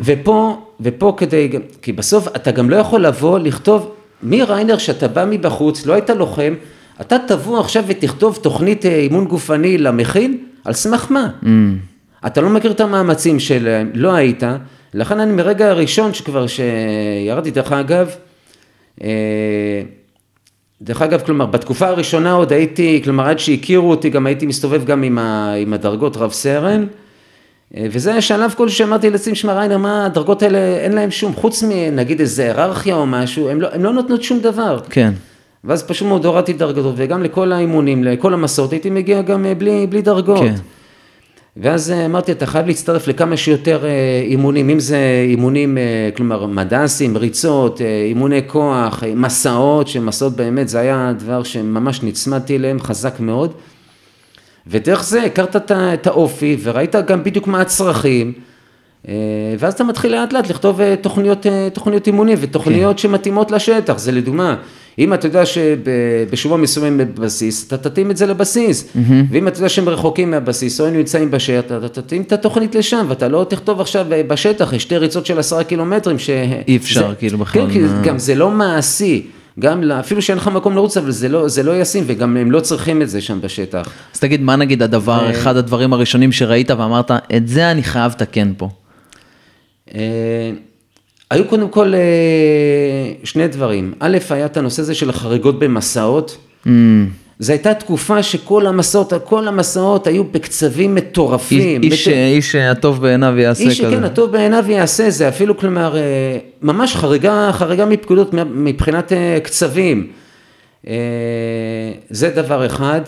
ופה, ופה כדי, כי בסוף אתה גם לא יכול לבוא, לכתוב, מי ריינר שאתה בא מבחוץ, לא היית לוחם, אתה תבוא עכשיו ותכתוב תוכנית אה, אימון גופני למכין, על סמך מה? Mm, אתה לא מכיר את המאמצים שלהם, לא היית, לכן אני מרגע הראשון שכבר שירדתי, דרך אגב, אה, דרך אגב, כלומר, בתקופה הראשונה עוד הייתי, כלומר, עד שהכירו אותי, גם הייתי מסתובב גם עם, ה, עם הדרגות רב סרן, אה, וזה היה שלב כלשהו שאמרתי לעצמי, שמע ריינר, מה הדרגות האלה, אין להם שום, חוץ מנגיד איזה היררכיה או משהו, הם לא, הם לא נותנות שום דבר. כן. ואז פשוט מאוד הורדתי דרגות, וגם לכל האימונים, לכל המסעות, הייתי מגיע גם אה, בלי, בלי דרגות. כן. ואז אה, אמרתי, אתה חייב להצטרף לכמה שיותר אה, אימונים, אם זה אימונים, אה, כלומר מדסים, ריצות, אימוני כוח, מסעות, שמסעות באמת זה היה דבר שממש נצמדתי אליהם חזק מאוד. ודרך זה הכרת את האופי וראית גם בדיוק מה הצרכים. ואז אתה מתחיל לאט לאט לכתוב תוכניות, תוכניות אימונים ותוכניות שמתאימות לשטח, זה לדוגמה, אם אתה יודע שבשבוע מסוים בבסיס, אתה תתאים את זה לבסיס, ואם אתה יודע שהם רחוקים מהבסיס או הם נמצאים בשטח, אתה תתאים את התוכנית לשם, ואתה לא תכתוב עכשיו אה, בשטח, יש שתי ריצות של עשרה קילומטרים, ש... אי אפשר, זה- כאילו, בכלל, כן, כי אה. גם זה לא מעשי. גם לה- אפילו שאין לך מקום לרוץ, אבל זה לא, זה לא ישים, וגם הם לא צריכים את זה שם בשטח. אז תגיד, מה נגיד הדבר, אחד הדברים הראשונים שראית ואמרת, את זה אני חייב לתקן פה. אה, היו קודם כל אה, שני דברים. א', היה את הנושא הזה של החריגות במסעות. Mm, זו הייתה תקופה שכל המסעות, כל המסעות היו בקצבים מטורפים. איש, מט- איש הטוב בעיניו יעשה איש כזה. שכן, הטוב בעיניו יעשה זה, אפילו כלומר, אה, ממש חריגה, חריגה מפקודות מבחינת אה, קצבים. אה, זה דבר אחד.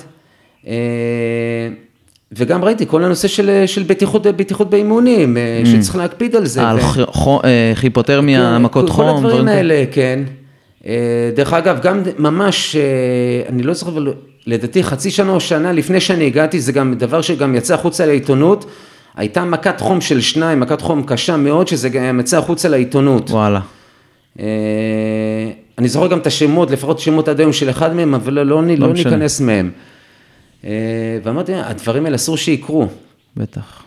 אה, וגם ראיתי כל הנושא של, של בטיחות, בטיחות באימונים, אה, שצריך להקפיד על זה. על ו- חו- אה, חיפותרמיה, כן, מכות כל חום, הדברים דברים כאלה. האלה, כן. אה, דרך אגב, גם ממש, אה, אני לא זוכר, אבל לדעתי חצי שנה או שנה לפני שאני הגעתי, זה גם דבר שגם יצא החוצה לעיתונות, הייתה מכת חום של שניים, מכת חום קשה מאוד, שזה גם יצא החוצה לעיתונות. וואלה. אה, אני זוכר גם את השמות, לפחות שמות עד היום של אחד מהם, אבל לא, לא, לא משנה. ניכנס מהם. אה, ואמרתי, הדברים האלה אסור שיקרו. בטח.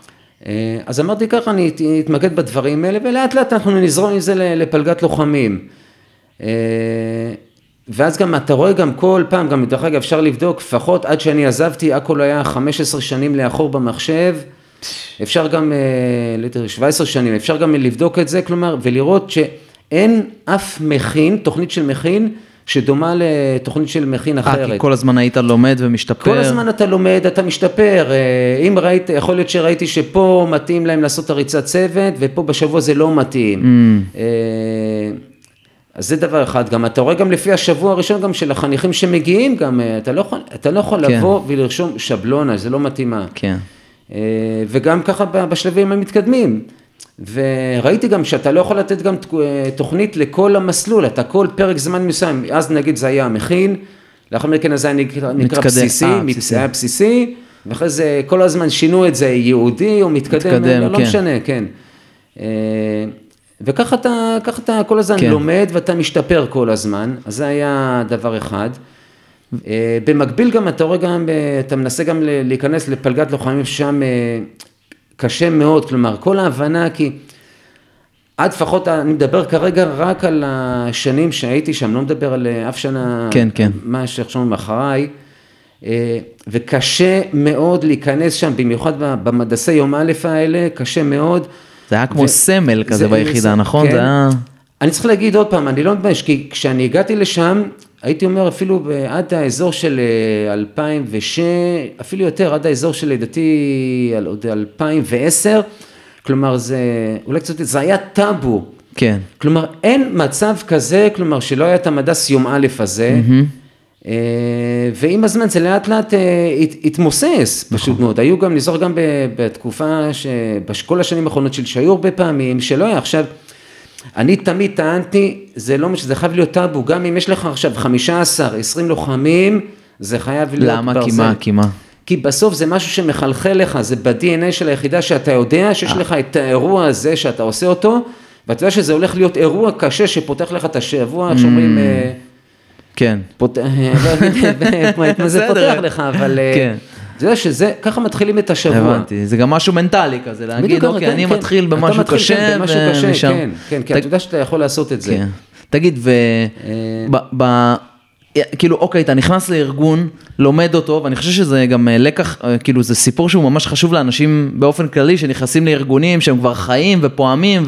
אה, אז אמרתי ככה, אני את- אתמקד בדברים האלה, ולאט לאט אנחנו נזרום עם זה לפלגת לוחמים. אה, ואז גם אתה רואה גם כל פעם, גם דרך אגב אפשר לבדוק, לפחות עד שאני עזבתי, הכל היה 15 שנים לאחור במחשב, אפשר גם, אה, ליתר 17 שנים, אפשר גם לבדוק את זה, כלומר, ולראות שאין אף מכין, תוכנית של מכין, שדומה לתוכנית של מכין אה, אחרת. כי כל הזמן היית לומד ומשתפר. כל הזמן אתה לומד, אתה משתפר, אה, אם ראית, יכול להיות שראיתי שפה מתאים להם לעשות הריצת צוות, ופה בשבוע זה לא מתאים. Mm. אה, אז זה דבר אחד, גם אתה רואה גם לפי השבוע הראשון גם של החניכים שמגיעים, גם אה, אתה לא יכול, אתה לא יכול כן. לבוא ולרשום שבלונה, זה לא מתאימה. כן. אה, וגם ככה בשלבים המתקדמים. וראיתי גם שאתה לא יכול לתת גם אה, תוכנית לכל המסלול, אתה כל פרק זמן מסוים, אז נגיד זה היה המכין, לאחר מכן זה היה נקרא, נקרא מתקדם, בסיסי, אה, בסיסי. היה בסיסי, ואחרי זה כל הזמן שינו את זה יהודי או מתקדם, מתקדם, לא, לא כן. משנה, כן. אה, וככה אתה, אתה כל הזמן כן. לומד ואתה משתפר כל הזמן, אז זה היה דבר אחד. אה, במקביל גם אתה רואה גם, אתה מנסה גם להיכנס לפלגת לוחמים ששם אה, קשה מאוד, כלומר כל ההבנה כי עד לפחות, אני מדבר כרגע רק על השנים שהייתי שם, לא מדבר על אה, אף שנה, כן, כן. מה שעכשיו אחריי, אה, וקשה מאוד להיכנס שם, במיוחד במדסי יום א' האלה, קשה מאוד. זה היה כמו ו- סמל כזה זה- ביחידה, נכון? כן. זה היה... אני צריך להגיד עוד פעם, אני לא מתבייש, כי כשאני הגעתי לשם, הייתי אומר אפילו עד האזור של אה, 2006, אפילו יותר, עד האזור של לדעתי, עוד 2010, כלומר זה, אולי קצת, זה היה טאבו. כן. כלומר, אין מצב כזה, כלומר, שלא היה את המדס יום א' הזה, אה, ועם הזמן זה לאט לאט אה, הת- התמוסס, פשוט מאוד. היו גם, נזכור גם בתקופה, שבכל השנים האחרונות של שהיו הרבה פעמים, שלא היה עכשיו, אני תמיד טענתי, זה לא משנה, זה חייב להיות טאבו, גם אם יש לך עכשיו 15, 20 לוחמים, זה חייב להיות למה? ברזל. כי מה? כי מה? כי בסוף זה משהו שמחלחל לך, זה ב-DNA של היחידה שאתה יודע שיש לך את האירוע הזה שאתה עושה אותו, ואתה יודע שזה הולך להיות אירוע קשה שפותח לך את השבוע, איך שאומרים, אה, כן. פות- לא יודע מה זה. פותח לך, אבל אה, כן. אתה יודע שזה, ככה מתחילים את השבוע. הבנתי, זה גם משהו מנטלי כזה, להגיד, אוקיי, כן, אני כן. מתחיל במשהו קשה, כן, ומשם. כן, כן, כי אתה יודע שאתה יכול לעשות את זה. תגיד, ו... אה. כאילו, אוקיי, אתה נכנס לארגון, לומד אותו, ואני חושב שזה גם אה, לקח, אה, כאילו, זה סיפור שהוא ממש חשוב לאנשים באופן כללי, שנכנסים לארגונים שהם כבר חיים ופועמים.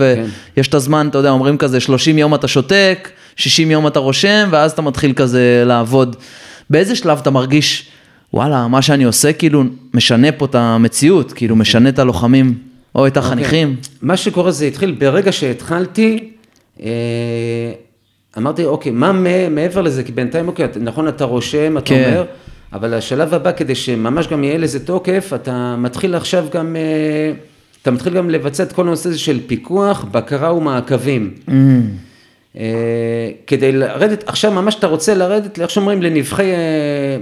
ויש את הזמן, אתה יודע, אומרים כזה, 30 יום אתה שותק, 60 יום אתה רושם, ואז אתה מתחיל כזה לעבוד. באיזה שלב אתה מרגיש, וואלה, מה שאני עושה, כאילו, משנה פה את המציאות, כאילו, משנה את הלוחמים, או את החניכים? מה שקורה זה התחיל ברגע שהתחלתי, אה, אמרתי, אוקיי, מה מעבר לזה? כי בינתיים, אוקיי, נכון, אתה רושם, אתה כן. אומר, אבל השלב הבא, כדי שממש גם יהיה לזה תוקף, אתה מתחיל עכשיו גם, אה, אתה מתחיל גם לבצע את כל הנושא הזה של פיקוח, בקרה ומעקבים. Mm. אה, כדי לרדת, עכשיו ממש אתה רוצה לרדת, איך שאומרים, לנבחי, אה,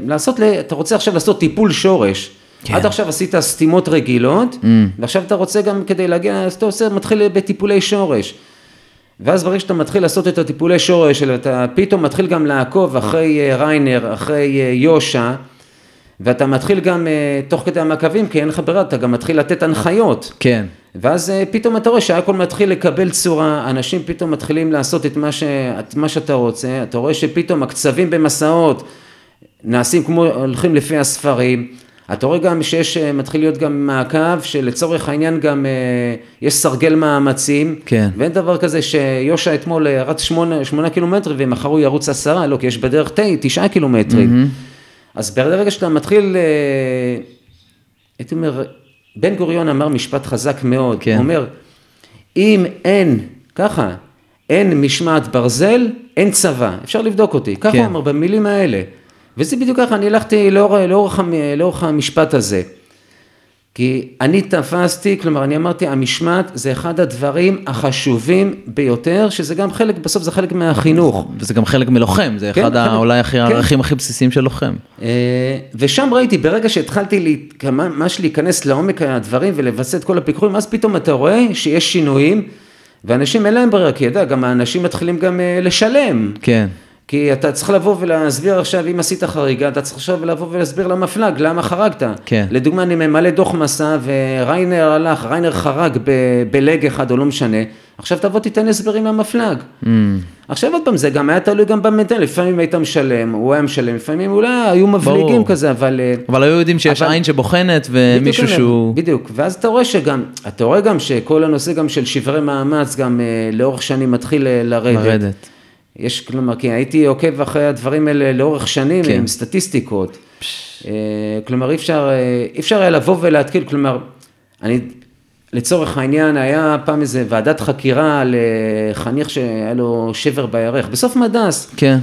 לעשות, אתה רוצה עכשיו לעשות טיפול שורש. כן. עד עכשיו עשית סתימות רגילות, Mm. ועכשיו אתה רוצה גם כדי להגיע, אז אתה עושה, מתחיל בטיפולי שורש. ואז ברגע שאתה מתחיל לעשות את הטיפולי שורש, אתה פתאום מתחיל גם לעקוב אחרי אה, ריינר, אחרי יושע, ואתה מתחיל גם, תוך כדי המעקבים, כי אין לך ברירה, אתה גם מתחיל לתת הנחיות. כן. ואז אה, פתאום אתה רואה שהכל מתחיל לקבל צורה, אנשים פתאום מתחילים לעשות את מה, ש... את מה שאתה רוצה, אתה רואה שפתאום הקצבים במסעות נעשים כמו, הולכים לפי הספרים, אתה רואה גם שיש, אה, מתחיל להיות גם מעקב, שלצורך העניין גם אה, יש סרגל מאמצים, כן. ואין דבר כזה שיושע אתמול רץ שמונה, שמונה קילומטרים ומחר הוא ירוץ עשרה, לא, כי יש בדרך תה, תשעה קילומטרים. אז ברגע שאתה מתחיל, הייתי אומר, בן גוריון אמר משפט חזק מאוד, כן. הוא אומר, אם אין, ככה, אין משמעת ברזל, אין צבא, אפשר לבדוק אותי, ככה כן. הוא אמר במילים האלה. וזה בדיוק ככה, אני הלכתי לאור, לאורך, לאורך המשפט הזה. כי אני תפסתי, כלומר אני אמרתי, המשמעת זה אחד הדברים החשובים ביותר, שזה גם חלק, בסוף זה חלק מהחינוך. וזה גם חלק מלוחם, זה כן, אחד חלק- אולי הכי- כן. הערכים הכי בסיסיים של לוחם. אה, ושם ראיתי, ברגע שהתחלתי ממש להיכנס לעומק הדברים ולבצע את כל הפיקוחים, אז פתאום אתה רואה שיש שינויים, ואנשים אין להם ברירה, כי אתה יודע, גם האנשים מתחילים גם אה, לשלם. כן. כי אתה צריך לבוא ולהסביר עכשיו, אם עשית חריגה, אתה צריך עכשיו לבוא ולהסביר למפלג, למה חרגת. כן. לדוגמה, אני ממלא דוח מסע, וריינר הלך, ריינר חרג ב- בלג אחד או לא משנה, עכשיו תבוא תיתן הסברים למפלג. Mm. עכשיו עוד פעם, זה גם היה תלוי גם במנטל, לפעמים היית משלם, הוא היה משלם, לפעמים אולי היו מבליגים ברור. כזה, אבל... אה, אבל היו יודעים שיש אבל- עין שבוחנת בדיוק ומישהו אלה, שהוא... בדיוק, ואז אתה רואה שגם, אתה רואה גם שכל הנושא גם של שברי מאמץ, גם אה, לאורך שנים מתחיל אה, לרדת. לרדת. יש, כלומר, כי הייתי עוקב אחרי הדברים האלה לאורך שנים כן. עם סטטיסטיקות. אה, כלומר, אי אפשר, אה, אי אפשר היה לבוא ולהתקיל, כלומר, אני, לצורך העניין, היה פעם איזה ועדת חקירה לחניך שהיה לו שבר בירך, בסוף מדס. כן.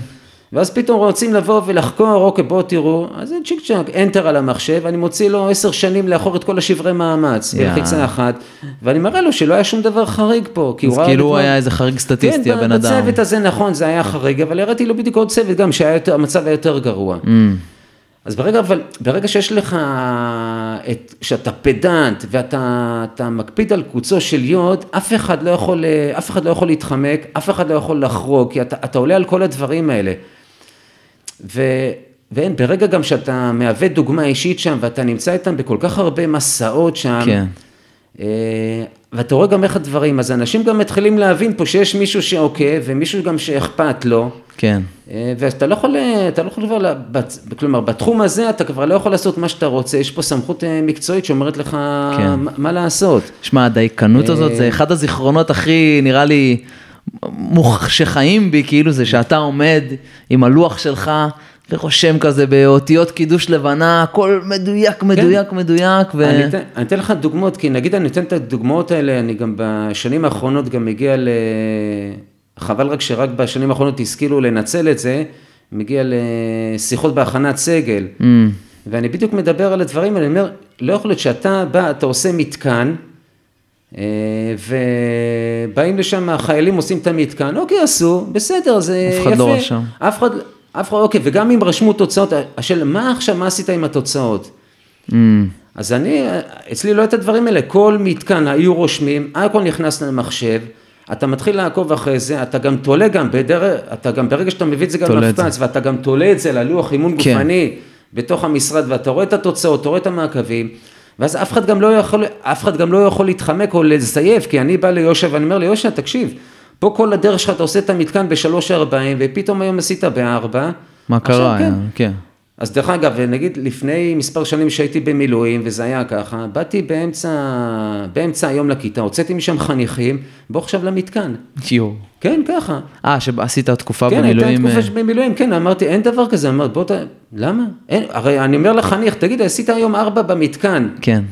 ואז פתאום רוצים לבוא ולחקור, אוקיי, בואו תראו, אז זה צ'יק צ'אק, אנטר על המחשב, אני מוציא לו עשר שנים לאחור את כל השברי מאמץ, יאה. בלחיצה אחת, ואני מראה לו שלא היה שום דבר חריג פה, כי הוא אז ראה... כאילו הוא היה איזה חריג סטטיסטי, כן, הבן אדם. בצוות הזה נכון, זה היה חריג, אבל הראיתי לו בדיוק עוד צוות גם, שהמצב היה יותר גרוע. Mm. אז ברגע, אבל, ברגע שיש לך, את, שאתה פדנט ואתה אתה מקפיד על קוצו של יוד, אף אחד לא יכול, אף אחד לא יכול להתחמק, אף אחד לא יכול לחרוג, כי אתה, אתה עולה על כל הדברים האלה. ו, ואין, ברגע גם שאתה מהווה דוגמה אישית שם, ואתה נמצא איתם בכל כך הרבה מסעות שם, כן. אה, ואתה רואה גם איך הדברים, אז אנשים גם מתחילים להבין פה שיש מישהו שעוקב ומישהו גם שאכפת לו. כן. אה, ואתה לא יכול, אתה לא יכול כבר, כלומר, בתחום הזה אתה כבר לא יכול לעשות מה שאתה רוצה, יש פה סמכות אה, מקצועית שאומרת לך כן. מה, לעשות. שמע, הדייקנות אה, הזאת זה אחד הזיכרונות הכי, נראה לי. שחיים בי, כאילו זה שאתה עומד עם הלוח שלך ורושם כזה באותיות קידוש לבנה, הכל מדויק, מדויק, מדויק, ו... אני אתן, אני אתן לך דוגמאות, כי נגיד אני אתן את הדוגמאות האלה, אני גם בשנים האחרונות גם מגיע ל... חבל רק שרק בשנים האחרונות השכילו לנצל את זה, מגיע לשיחות בהכנת סגל. Mm, ואני בדיוק מדבר על הדברים האלה, אני אומר, לא יכול להיות שאתה בא, אתה עושה מתקן, ובאים לשם, החיילים עושים את המתקן, אוקיי, עשו, בסדר, זה אף יפה. אחד לא רשם. אף אחד, אף אחד, אוקיי, וגם אם רשמו תוצאות, השאלה, מה עכשיו, מה עשית עם התוצאות? mm, אז אני, אצלי לא את הדברים האלה, כל מתקן היו רושמים, הכל נכנס למחשב, אתה מתחיל לעקוב אחרי זה, אתה גם תולה גם בדרך, אתה גם ברגע שאתה מביא את זה גם. למפץ, ואתה גם תולה את זה ללוח אימון כן. גופני בתוך המשרד, ואתה רואה את התוצאות, אתה רואה את המעקבים, ואז אף אחד גם לא יכול, אף אחד גם לא יכול להתחמק או לזייף, כי אני בא ליושע ואני אומר ליושע, תקשיב, פה כל הדרך שלך אתה עושה את המתקן בשלוש ארבעים, ופתאום היום עשית בארבע. מה קרה? כן, כן. אז דרך אגב, נגיד לפני מספר שנים שהייתי במילואים, וזה היה ככה, באתי באמצע, באמצע היום לכיתה, הוצאתי משם חניכים, בוא עכשיו למתקן. יואו. כן, ככה. אה, שעשית תקופה כן, הייתה במילואים. תקופה אה, שבמילואים, כן, אמרתי, אין דבר כזה, אמרתי, בוא ת... למה? אין, הרי אני אומר לחניך, תגיד, עשית היום ארבע במתקן. כן.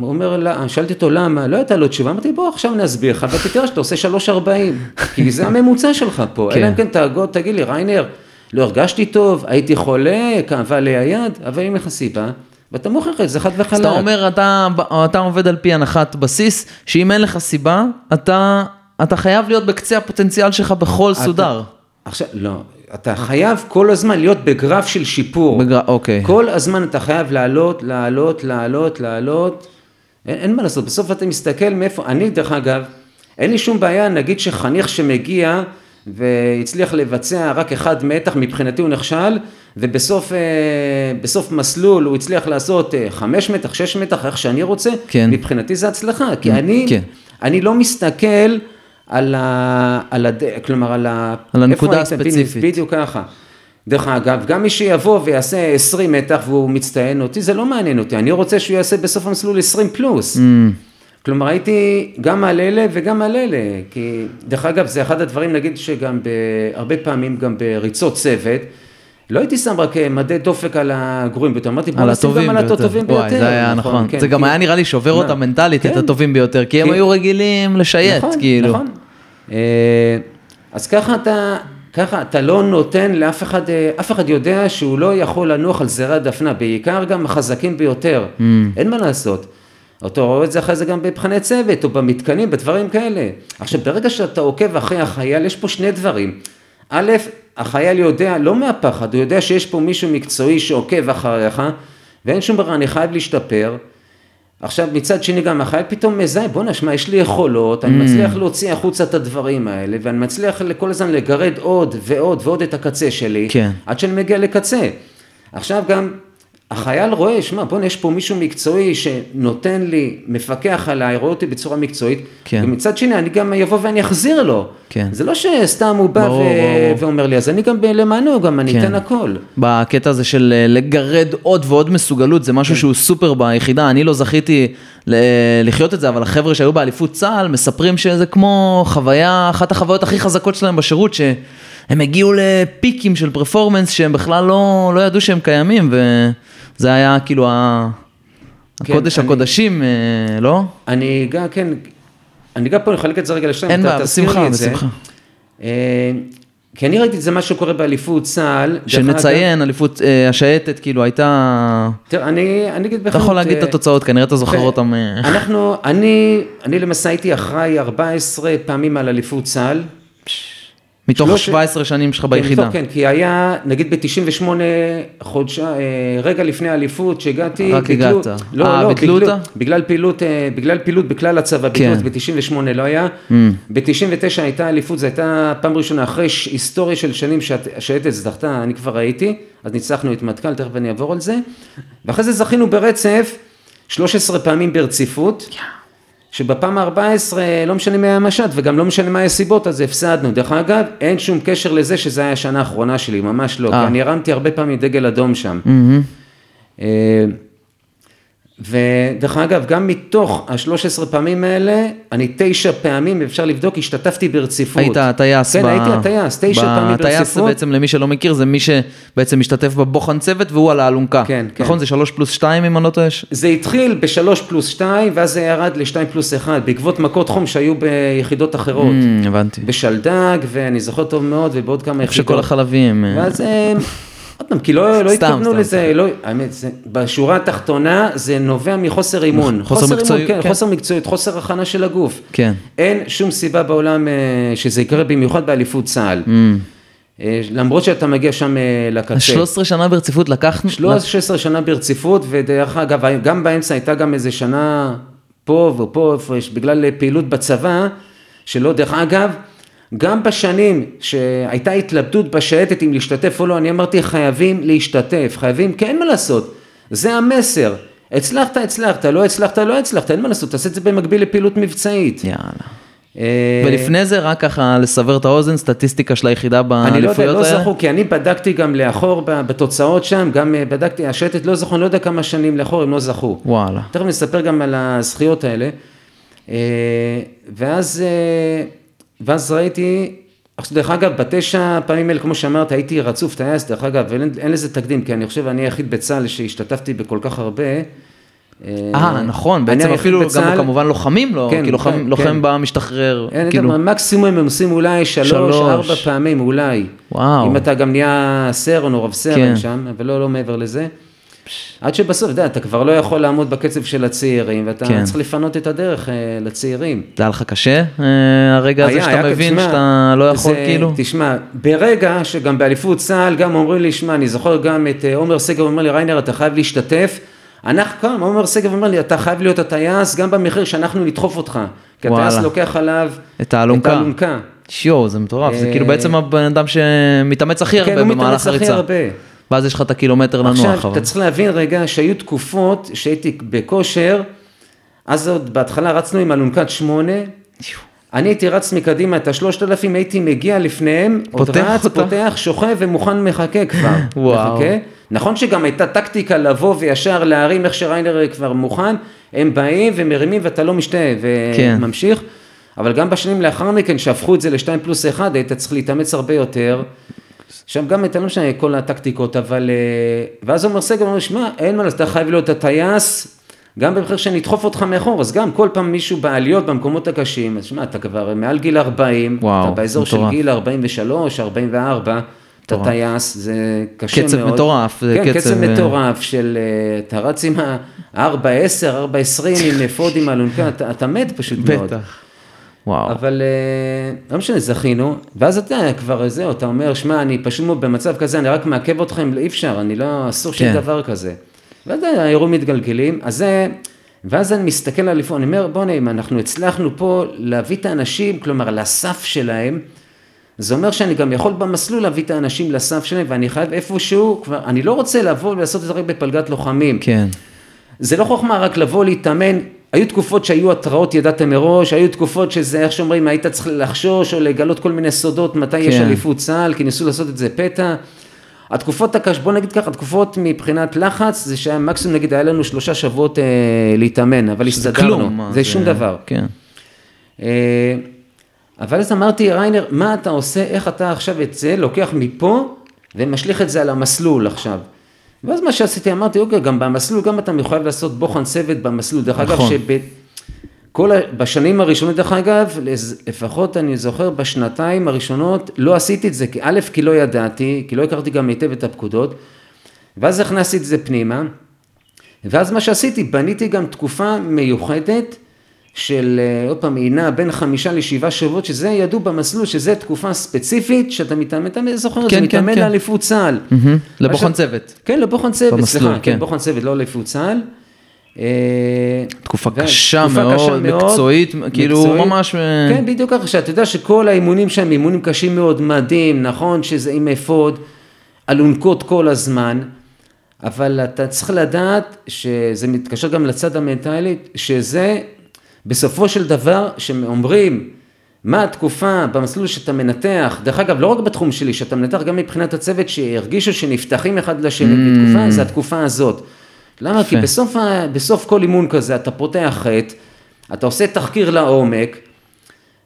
הוא אומר, "לא", שאלתי אותו למה, לא הייתה לו תשובה, אמרתי, בוא עכשיו נסביר לך, ואתה תראה שאתה עושה שלוש ארבעים, כי זה הממוצע שלך פה, כן. אלא אם כן תגיד לי, ריינר, לא הרגשתי טוב, הייתי חולה, כאבה לי היד, אבל אין לך סיבה, ואתה מוכיח את זה חד וחלק. אז אתה אומר, אתה, אתה עובד על פי הנחת בסיס, שאם אין לך סיבה, אתה, אתה חייב להיות בקצה הפוטנציאל שלך בכל סודר. עכשיו, לא, אתה חייב כל הזמן להיות בגרף של שיפור. בגר... אוקיי. כל הזמן אתה חייב לעלות, לעלות, לעלות, לעלות. אין, אין מה לעשות, בסוף אתה מסתכל מאיפה, אני דרך אגב, אין לי שום בעיה, נגיד שחניך שמגיע והצליח לבצע רק אחד מתח, מבחינתי הוא נכשל, ובסוף אה, בסוף מסלול הוא הצליח לעשות אה, חמש מתח, שש מתח, איך שאני רוצה, כן. מבחינתי זה הצלחה, כי אני, כן. אני לא מסתכל על ה... על הד... כלומר, על ה... על הנקודה הספציפית. בדיוק ככה. דרך אגב, גם מי שיבוא ויעשה 20 מתח והוא מצטיין אותי, זה לא מעניין אותי, אני רוצה שהוא יעשה בסוף המסלול 20 פלוס. Mm, כלומר, הייתי גם על אלה וגם על אלה, כי דרך אגב, זה אחד הדברים, נגיד שגם הרבה פעמים גם בריצות צוות, לא הייתי שם רק מדי דופק על הגרועים ביותר, אמרתי בוא נשים גם על. הטובים ביותר. וואי, זה היה נכון. כן, זה גם כי- היה נראה לי שובר מה? אותה מנטלית, את כן. הטובים ביותר, כי הם כי- היו רגילים לשייט, נכון, כאילו. נכון. אה, אז ככה אתה, ככה אתה לא נותן לאף אחד, אה, אף אחד יודע שהוא לא יכול לנוח על זרי הדפנה, בעיקר גם החזקים ביותר, Mm. אין מה לעשות. אתה רואה את זה אחרי זה גם במבחני צוות או במתקנים, בדברים כאלה. עכשיו, ברגע שאתה עוקב אחרי החייל, יש פה שני דברים. א', החייל יודע, לא מהפחד, הוא יודע שיש פה מישהו מקצועי שעוקב אחריך, ואין שום ברירה, אני חייב להשתפר. עכשיו מצד שני גם החייל פתאום מזהה, בואנה, שמע, יש לי יכולות, אני מצליח להוציא החוצה את הדברים האלה, ואני מצליח כל הזמן לגרד עוד ועוד ועוד את הקצה שלי, כן. עד שאני מגיע לקצה. עכשיו גם, החייל רואה, שמע, בואנה, יש פה מישהו מקצועי שנותן לי, מפקח עליי, רואה אותי בצורה מקצועית, כן. ומצד שני, אני גם אבוא ואני אחזיר לו. כן. זה לא שסתם הוא בא ברור, ו... ברור. ואומר לי, אז אני גם למענו, גם אני כן. אתן הכל. בקטע הזה של אה, לגרד עוד ועוד מסוגלות, זה כן. משהו שהוא סופר ביחידה, אני לא זכיתי לחיות את זה, אבל החבר'ה שהיו באליפות צה"ל מספרים שזה כמו חוויה, אחת החוויות הכי חזקות שלהם בשירות, שהם הגיעו לפיקים של פרפורמנס שהם בכלל לא, לא ידעו שהם קיימים, וזה היה כאילו ה... כן, הקודש אני- הקודשים, אה, לא? אני אגע, כן, אני אגע פה, נחלק את זה רגע לשתיים, אין אתה בעיה, בשמחה, את זה. בשמחה. אה, כי אני ראיתי את זה מה שקורה באליפות צה"ל. שנציין, אליפות אה, השייטת כאילו הייתה... תראה, אני, אני אגיד אתה בכנות, יכול להגיד את אה, התוצאות, כנראה אתה זוכר. אותם. אה, אנחנו, אני, אני למעשה הייתי אחראי 14 פעמים על אליפות צה"ל. מתוך שלוש- 17 שנים שלך כן, ביחידה. טוב, כן, כי היה, נגיד ב-98 חודשה, אה, רגע לפני האליפות שהגעתי, רק הגעת. לא, אה, לא, ביטלו בגלל- אותה? בגלל פעילות, אה, בגלל פעילות בכלל הצבא, כן. ביטלו, ב-98 לא היה, Mm. ב-99 הייתה אליפות, זו הייתה פעם ראשונה אחרי היסטוריה של שנים שהשייטת זכתה, אני כבר הייתי, אז ניצחנו את מטכ"ל, תכף אני אעבור על זה, ואחרי זה זכינו ברצף 13 פעמים ברציפות, שבפעם ה-14 לא משנה מה היה המשט וגם לא משנה מה הסיבות, אז הפסדנו. דרך אגב, אין שום קשר לזה שזה היה השנה האחרונה שלי, ממש לא, אה. כי אני הרמתי הרבה פעמים דגל אדום שם. ודרך אגב, גם מתוך ה-13 פעמים האלה, אני תשע פעמים, אפשר לבדוק, השתתפתי ברציפות. היית הטייס. כן, ב- הייתי הטייס, תשע פעמים הטייס זה ברציפות. בעצם, למי שלא מכיר, זה מי שבעצם משתתף בבוחן צוות והוא על האלונקה. כן, כן. נכון? זה שלוש פלוס שתיים אם אני לא טועה? זה התחיל בשלוש פלוס שתיים, ואז זה ירד לשתיים פלוס אחד, בעקבות מכות חום שהיו ביחידות אחרות. אמ, הבנתי. בשלדג, ואני זוכר טוב מאוד, ובעוד כמה איך שכל יחידות. החלבים. אה, ואז אה, פעם, כי לא, לא סתם, התכוונו סתם, לזה, לא, האמת, זה, בשורה התחתונה זה נובע מחוסר אימון. חוסר מקצועיות, אימון, כן, כן. חוסר מקצועיות, חוסר הכנה של הגוף. כן. אין שום סיבה בעולם אה, שזה יקרה במיוחד באליפות צה"ל. אמ. אה, למרות שאתה מגיע שם אה, לקצה. 13 שנה ברציפות לקחנו? 13 שנה ברציפות, ודרך אגב, גם באמצע הייתה גם איזה שנה פה ופה, בגלל פעילות בצבא, שלא, דרך אגב, גם בשנים שהייתה התלבטות בשייטת אם להשתתף או לא, אני אמרתי חייבים להשתתף, חייבים, כי אין מה לעשות, זה המסר. הצלחת, הצלחת, לא הצלחת, לא הצלחת, אין מה לעשות, תעשה את זה במקביל לפעילות מבצעית. יאללה. אה, ולפני זה, רק ככה לסבר את האוזן, סטטיסטיקה של היחידה אני לא יודע, באליפויות לא האלה? זכור, כי אני בדקתי גם לאחור בתוצאות שם, גם אה, בדקתי, השייטת לא זכור, אני לא יודע כמה שנים לאחור הם לא זכו. וואלה. תכף נספר גם על הזכיות האלה. אה, ואז, ואז ראיתי, עכשיו דרך אגב, בתשע פעמים האלה, כמו שאמרת, הייתי רצוף טייס, דרך אגב, ואין אין לזה תקדים, כי אני חושב, אני היחיד בצה"ל שהשתתפתי בכל כך הרבה. אה, נכון, אני בעצם אפילו גם בצה"ל- כמובן לוחמים לא, כן, כי לוחם- כן, לוחם כן. בא משתחרר, אין, כאילו, כאילו... מקסימום הם עושים אולי שלוש, שלוש. ארבע פעמים, אולי. וואו. אם אתה גם נהיה סרן או רב סרן כן. שם, אבל לא, לא מעבר לזה. עד שבסוף, אתה יודע, אתה כבר לא יכול לעמוד בקצב של הצעירים, ואתה כן. צריך לפנות את הדרך אה, לצעירים. זה היה לך קשה, אה, הרגע הזה היה, שאתה היה, מבין תשמע, שאתה לא יכול זה- כאילו? תשמע, ברגע שגם באליפות צה"ל, גם אומרים לי, שמע, אני זוכר גם את אה, עומר שגב אומר לי, ריינר, אתה חייב להשתתף. אנחנו כאן, עומר שגב אומר לי, אתה חייב להיות הטייס, גם במחיר שאנחנו נדחוף אותך. כי הטייס. לוקח עליו את האלונקה. שיו, זה מטורף, זה אה, כאילו בעצם הבן אדם שמתאמץ הכי כן, הרבה הוא במהלך מתאמץ הכי הריצה. הרבה. ואז יש לך את הקילומטר לנוח. עכשיו, אבל- אתה צריך להבין רגע שהיו תקופות שהייתי בכושר, אז עוד בהתחלה רצנו עם אלונקת שמונה, אני הייתי רץ מקדימה את השלושת אלפים, הייתי מגיע לפניהם, עוד רץ, אותה. פותח, שוכב ומוכן מחכה כבר. וואו. מחכה. נכון שגם הייתה טקטיקה לבוא וישר להרים איך שריינר כבר מוכן, הם באים ומרימים ואתה לא משתה כן. וממשיך, אבל גם בשנים לאחר מכן, שהפכו את זה לשתיים פלוס אחד, היית צריך להתאמץ הרבה יותר. שם גם הייתה לא משנה כל הטקטיקות, אבל... אה, ואז עומר סגל אומר, שמע, אין מה לעשות, אתה חייב להיות הטייס, גם במחיר שנדחוף אותך מאחור, אז גם כל פעם מישהו בעליות במקומות הקשים, אז שמע, אתה כבר מעל גיל 40, וואו, אתה באזור של מטורף. גיל 43, 44, אתה. טייס, זה קשה קצב מאוד. מטורף, זה כן, קצב, קצב אה, מטורף של, אה, אתה רץ עם ה-4-10, 4-20 עם אפוד עם אלונקה, אתה, אתה מת פשוט מאוד. בטח. וואו. אבל אה, לא משנה, זכינו, ואז אתה כבר זהו, אתה אומר, שמע, אני פשוט במצב כזה, אני רק מעכב אתכם, אי אפשר, אני לא, אסור שום כן. דבר כזה. ואז האירועים מתגלגלים, אז זה, ואז אני מסתכל על לפעמים, אני אומר, בוא'נה, אם אנחנו הצלחנו פה להביא את האנשים, כלומר, לסף שלהם, זה אומר שאני גם יכול במסלול להביא את האנשים לסף שלהם, ואני חייב איפשהו, כבר, אני לא רוצה לבוא ולעשות את זה רק בפלגת לוחמים. כן. זה לא חוכמה רק לבוא להתאמן, היו תקופות שהיו התראות ידעת מראש, היו תקופות שזה, איך שאומרים, היית צריך לחשוש או לגלות כל מיני סודות, מתי יש כן. אליפות צה"ל, כי ניסו לעשות את זה פתע. התקופות הקש... בוא נגיד ככה, התקופות מבחינת לחץ, זה שהיה מקסימום, נגיד, היה לנו שלושה שבועות אה, להתאמן, אבל זה הסתדרנו. כלום. מה, זה שום דבר. כן. אה, אבל אז אמרתי, ריינר, מה אתה עושה, איך אתה עכשיו את זה לוקח מפה ומשליך את זה על המסלול עכשיו. ואז מה שעשיתי, אמרתי, אוקיי, גם במסלול, גם אתה מחויב לעשות בוחן צוות במסלול. דרך אגב, נכון. שכל ה... בשנים הראשונות, דרך אגב, לפחות אני זוכר, בשנתיים הראשונות לא עשיתי את זה, כי א', כי לא ידעתי, כי לא הכרתי גם היטב את הפקודות, ואז הכנסתי את זה פנימה, ואז מה שעשיתי, בניתי גם תקופה מיוחדת של, אה, עוד פעם, היא נעה בין חמישה לשבעה שבועות, שזה ידעו במסלול, שזה תקופה ספציפית, שאתה מתאמן, אתה זוכר, את זה כן, כן, מתאמן כן. לאליפות צה"ל. מהמם. לבוחן צוות. כן, לבוחן צוות, במסלול, סליחה, כן. כן, בוחן צוות, לא לאליפות צה"ל. אה, תקופה קשה מאוד, מקצועית, כאילו. ממש... אה, כן, בדיוק ככה, שאתה יודע שכל האימונים שם, אימונים קשים מאוד, מדהים, נכון שזה עם אפוד, אלונקות כל הזמן, אבל אתה צריך לדעת שזה מתקשר גם לצד המנטלי, שזה בסופו של דבר, שאומרים, מה התקופה במסלול שאתה מנתח, דרך אגב, לא רק בתחום שלי, שאתה מנתח גם מבחינת הצוות, שהרגישו שנפתחים אחד לשני Mm. בתקופה, זה התקופה הזאת. למה? כי יפה. בסוף, בסוף כל אימון כזה, אתה פותח חטא, אתה עושה תחקיר לעומק,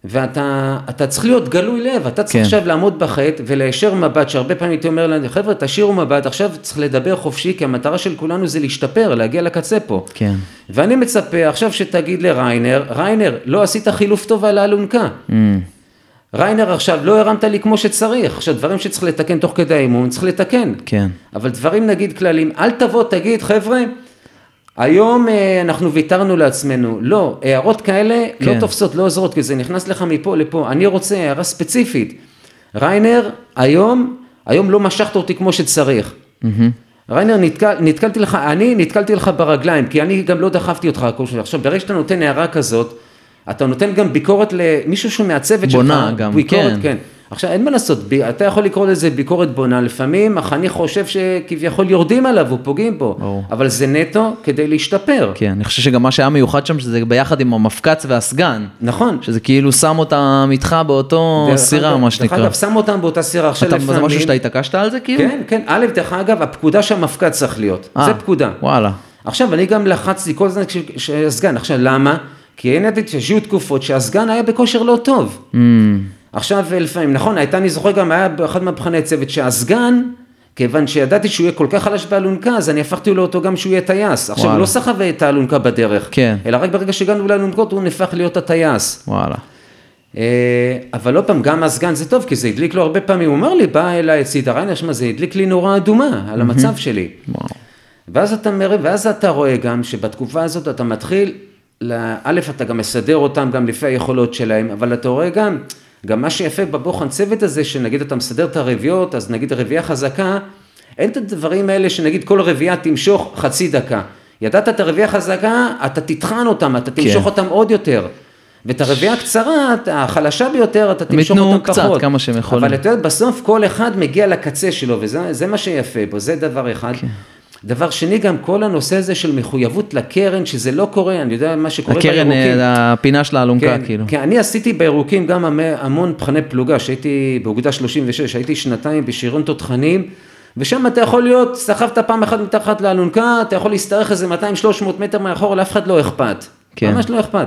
ואתה אתה צריך להיות גלוי לב, אתה צריך כן. עכשיו לעמוד בחטא ולהישיר מבט, שהרבה פעמים הייתי אומר להם, חבר'ה, תשאירו מבט, עכשיו צריך לדבר חופשי, כי המטרה של כולנו זה להשתפר, להגיע לקצה פה. כן. ואני מצפה עכשיו שתגיד לריינר, ריינר, לא עשית חילוף טוב על האלונקה. Mm. ריינר עכשיו, לא הרמת לי כמו שצריך. עכשיו, דברים שצריך לתקן תוך כדי האימון, צריך לתקן. כן. אבל דברים נגיד כללים, אל תבוא, תגיד, חבר'ה, היום אה, אנחנו ויתרנו לעצמנו. לא, הערות כאלה כן. לא תופסות, לא עוזרות, כי זה נכנס לך מפה לפה. אני רוצה הערה ספציפית. ריינר, היום, היום לא משכת אותי כמו שצריך. ריינר, נתקל, נתקלתי לך, אני נתקלתי לך ברגליים, כי אני גם לא דחפתי אותך הכל שלי. עכשיו, ברגע שאתה נותן הערה כזאת, אתה נותן גם ביקורת למישהו שהוא מהצוות שלך. בונה גם, ביקורת, כן. כן. עכשיו, אין מה לעשות, ב- אתה יכול לקרוא לזה ביקורת בונה, לפעמים החניך חושב שכביכול יורדים עליו ופוגעים בו, ברור. אבל זה נטו כדי להשתפר. כן, אני חושב שגם מה שהיה מיוחד שם, שזה ביחד עם המפקץ והסגן. נכון. שזה כאילו שם אותם איתך באותו דרך סירה, מה שנקרא. דרך אגב, שם אותם באותה סירה, עכשיו לפעמים... זה משהו שאתה התעקשת על זה כאילו? כן, כן, א', דרך אגב, הפקודה שהמפקד צריך להיות, אה, זה פקודה. וואלה. עכשיו, אני גם לחצתי כל הזמן כש- שהסגן, עכשיו, למה? כי אין ידעתי שהיו תקופות שהסגן היה בכושר לא טוב. Mm, עכשיו, לפעמים, נכון, הייתה, אני זוכר גם, היה באחד מהבחני צוות, שהסגן, כיוון שידעתי שהוא יהיה כל כך חלש באלונקה, אז אני הפכתי לו אותו גם שהוא יהיה טייס. עכשיו, הוא. לא סחב את האלונקה בדרך, כן. אלא רק ברגע שהגענו לאלונקות, הוא נהפך להיות הטייס. וואלה. אה, אבל לא פעם, גם הסגן זה טוב, כי זה הדליק לו הרבה פעמים, הוא אמר לי, בא אליי אצלי ריינר, שמע, זה הדליק לי נורה אדומה על המצב שלי. וואו. ואז אתה, מראה, ואז אתה רואה גם שבתקופה הזאת אתה מתחיל, א', אתה גם מסדר אותם גם לפי היכולות שלהם, אבל אתה רואה גם, גם מה שיפה בבוחן צוות הזה, שנגיד אתה מסדר את הרביעיות, אז נגיד רביעייה חזקה, אין את הדברים האלה שנגיד כל רביעייה תמשוך חצי דקה. ידעת את הרביעייה חזקה, אתה תטחן אותם, אתה תמשוך כן. אותם עוד יותר. ואת הרביעייה הקצרה, החלשה ביותר, אתה הם תמשוך ייתנו אותם קצת, פחות. כמה שהם יכולים. אבל אתה יודע, בסוף כל אחד מגיע לקצה שלו, וזה זה מה שיפה בו, זה דבר אחד. כן. דבר שני, גם כל הנושא הזה של מחויבות לקרן, שזה לא קורה, אני יודע מה שקורה הקרן, בירוקים. אה, הפינה של האלונקה, כן, כאילו. כן, אני עשיתי בירוקים גם המ- המון מבחני פלוגה, שהייתי באוגדה 36, הייתי שנתיים בשריון תותחנים, ושם אתה יכול להיות, סחבת פעם אחת מתחת לאלונקה, אתה יכול להשתרך איזה 200-300 מטר מאחור, לאף אחד לא אכפת. כן. ממש לא אכפת.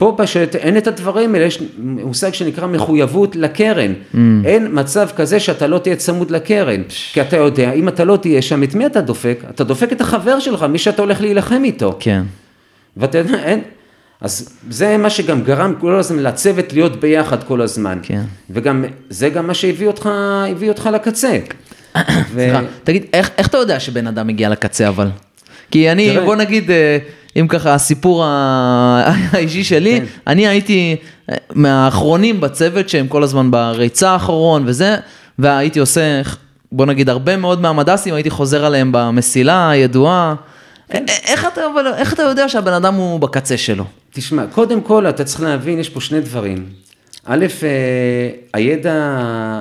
פה פשוט אין את הדברים האלה, יש מושג שנקרא מחויבות לקרן. Mm. אין מצב כזה שאתה לא תהיה צמוד לקרן. כי אתה יודע, אם אתה לא תהיה שם, את מי אתה דופק? אתה דופק את החבר שלך, מי שאתה הולך להילחם איתו. כן. ואתה יודע, אין, אז זה מה שגם גרם כל הזמן לצוות להיות ביחד כל הזמן. כן. וגם, זה גם מה שהביא אותך, הביא אותך לקצה. ו... תגיד, איך, איך אתה יודע שבן אדם הגיע לקצה אבל? כי אני, תראה. בוא נגיד, אה, אם ככה הסיפור האישי שלי, כן. אני הייתי אה, מהאחרונים בצוות שהם כל הזמן בריצה האחרון וזה, והייתי עושה, בוא נגיד, הרבה מאוד מהמדסים, הייתי חוזר עליהם במסילה הידועה. כן. א- איך אתה, איך אתה יודע שהבן אדם הוא בקצה שלו? תשמע, קודם כל אתה צריך להבין, יש פה שני דברים. א', אה, הידע,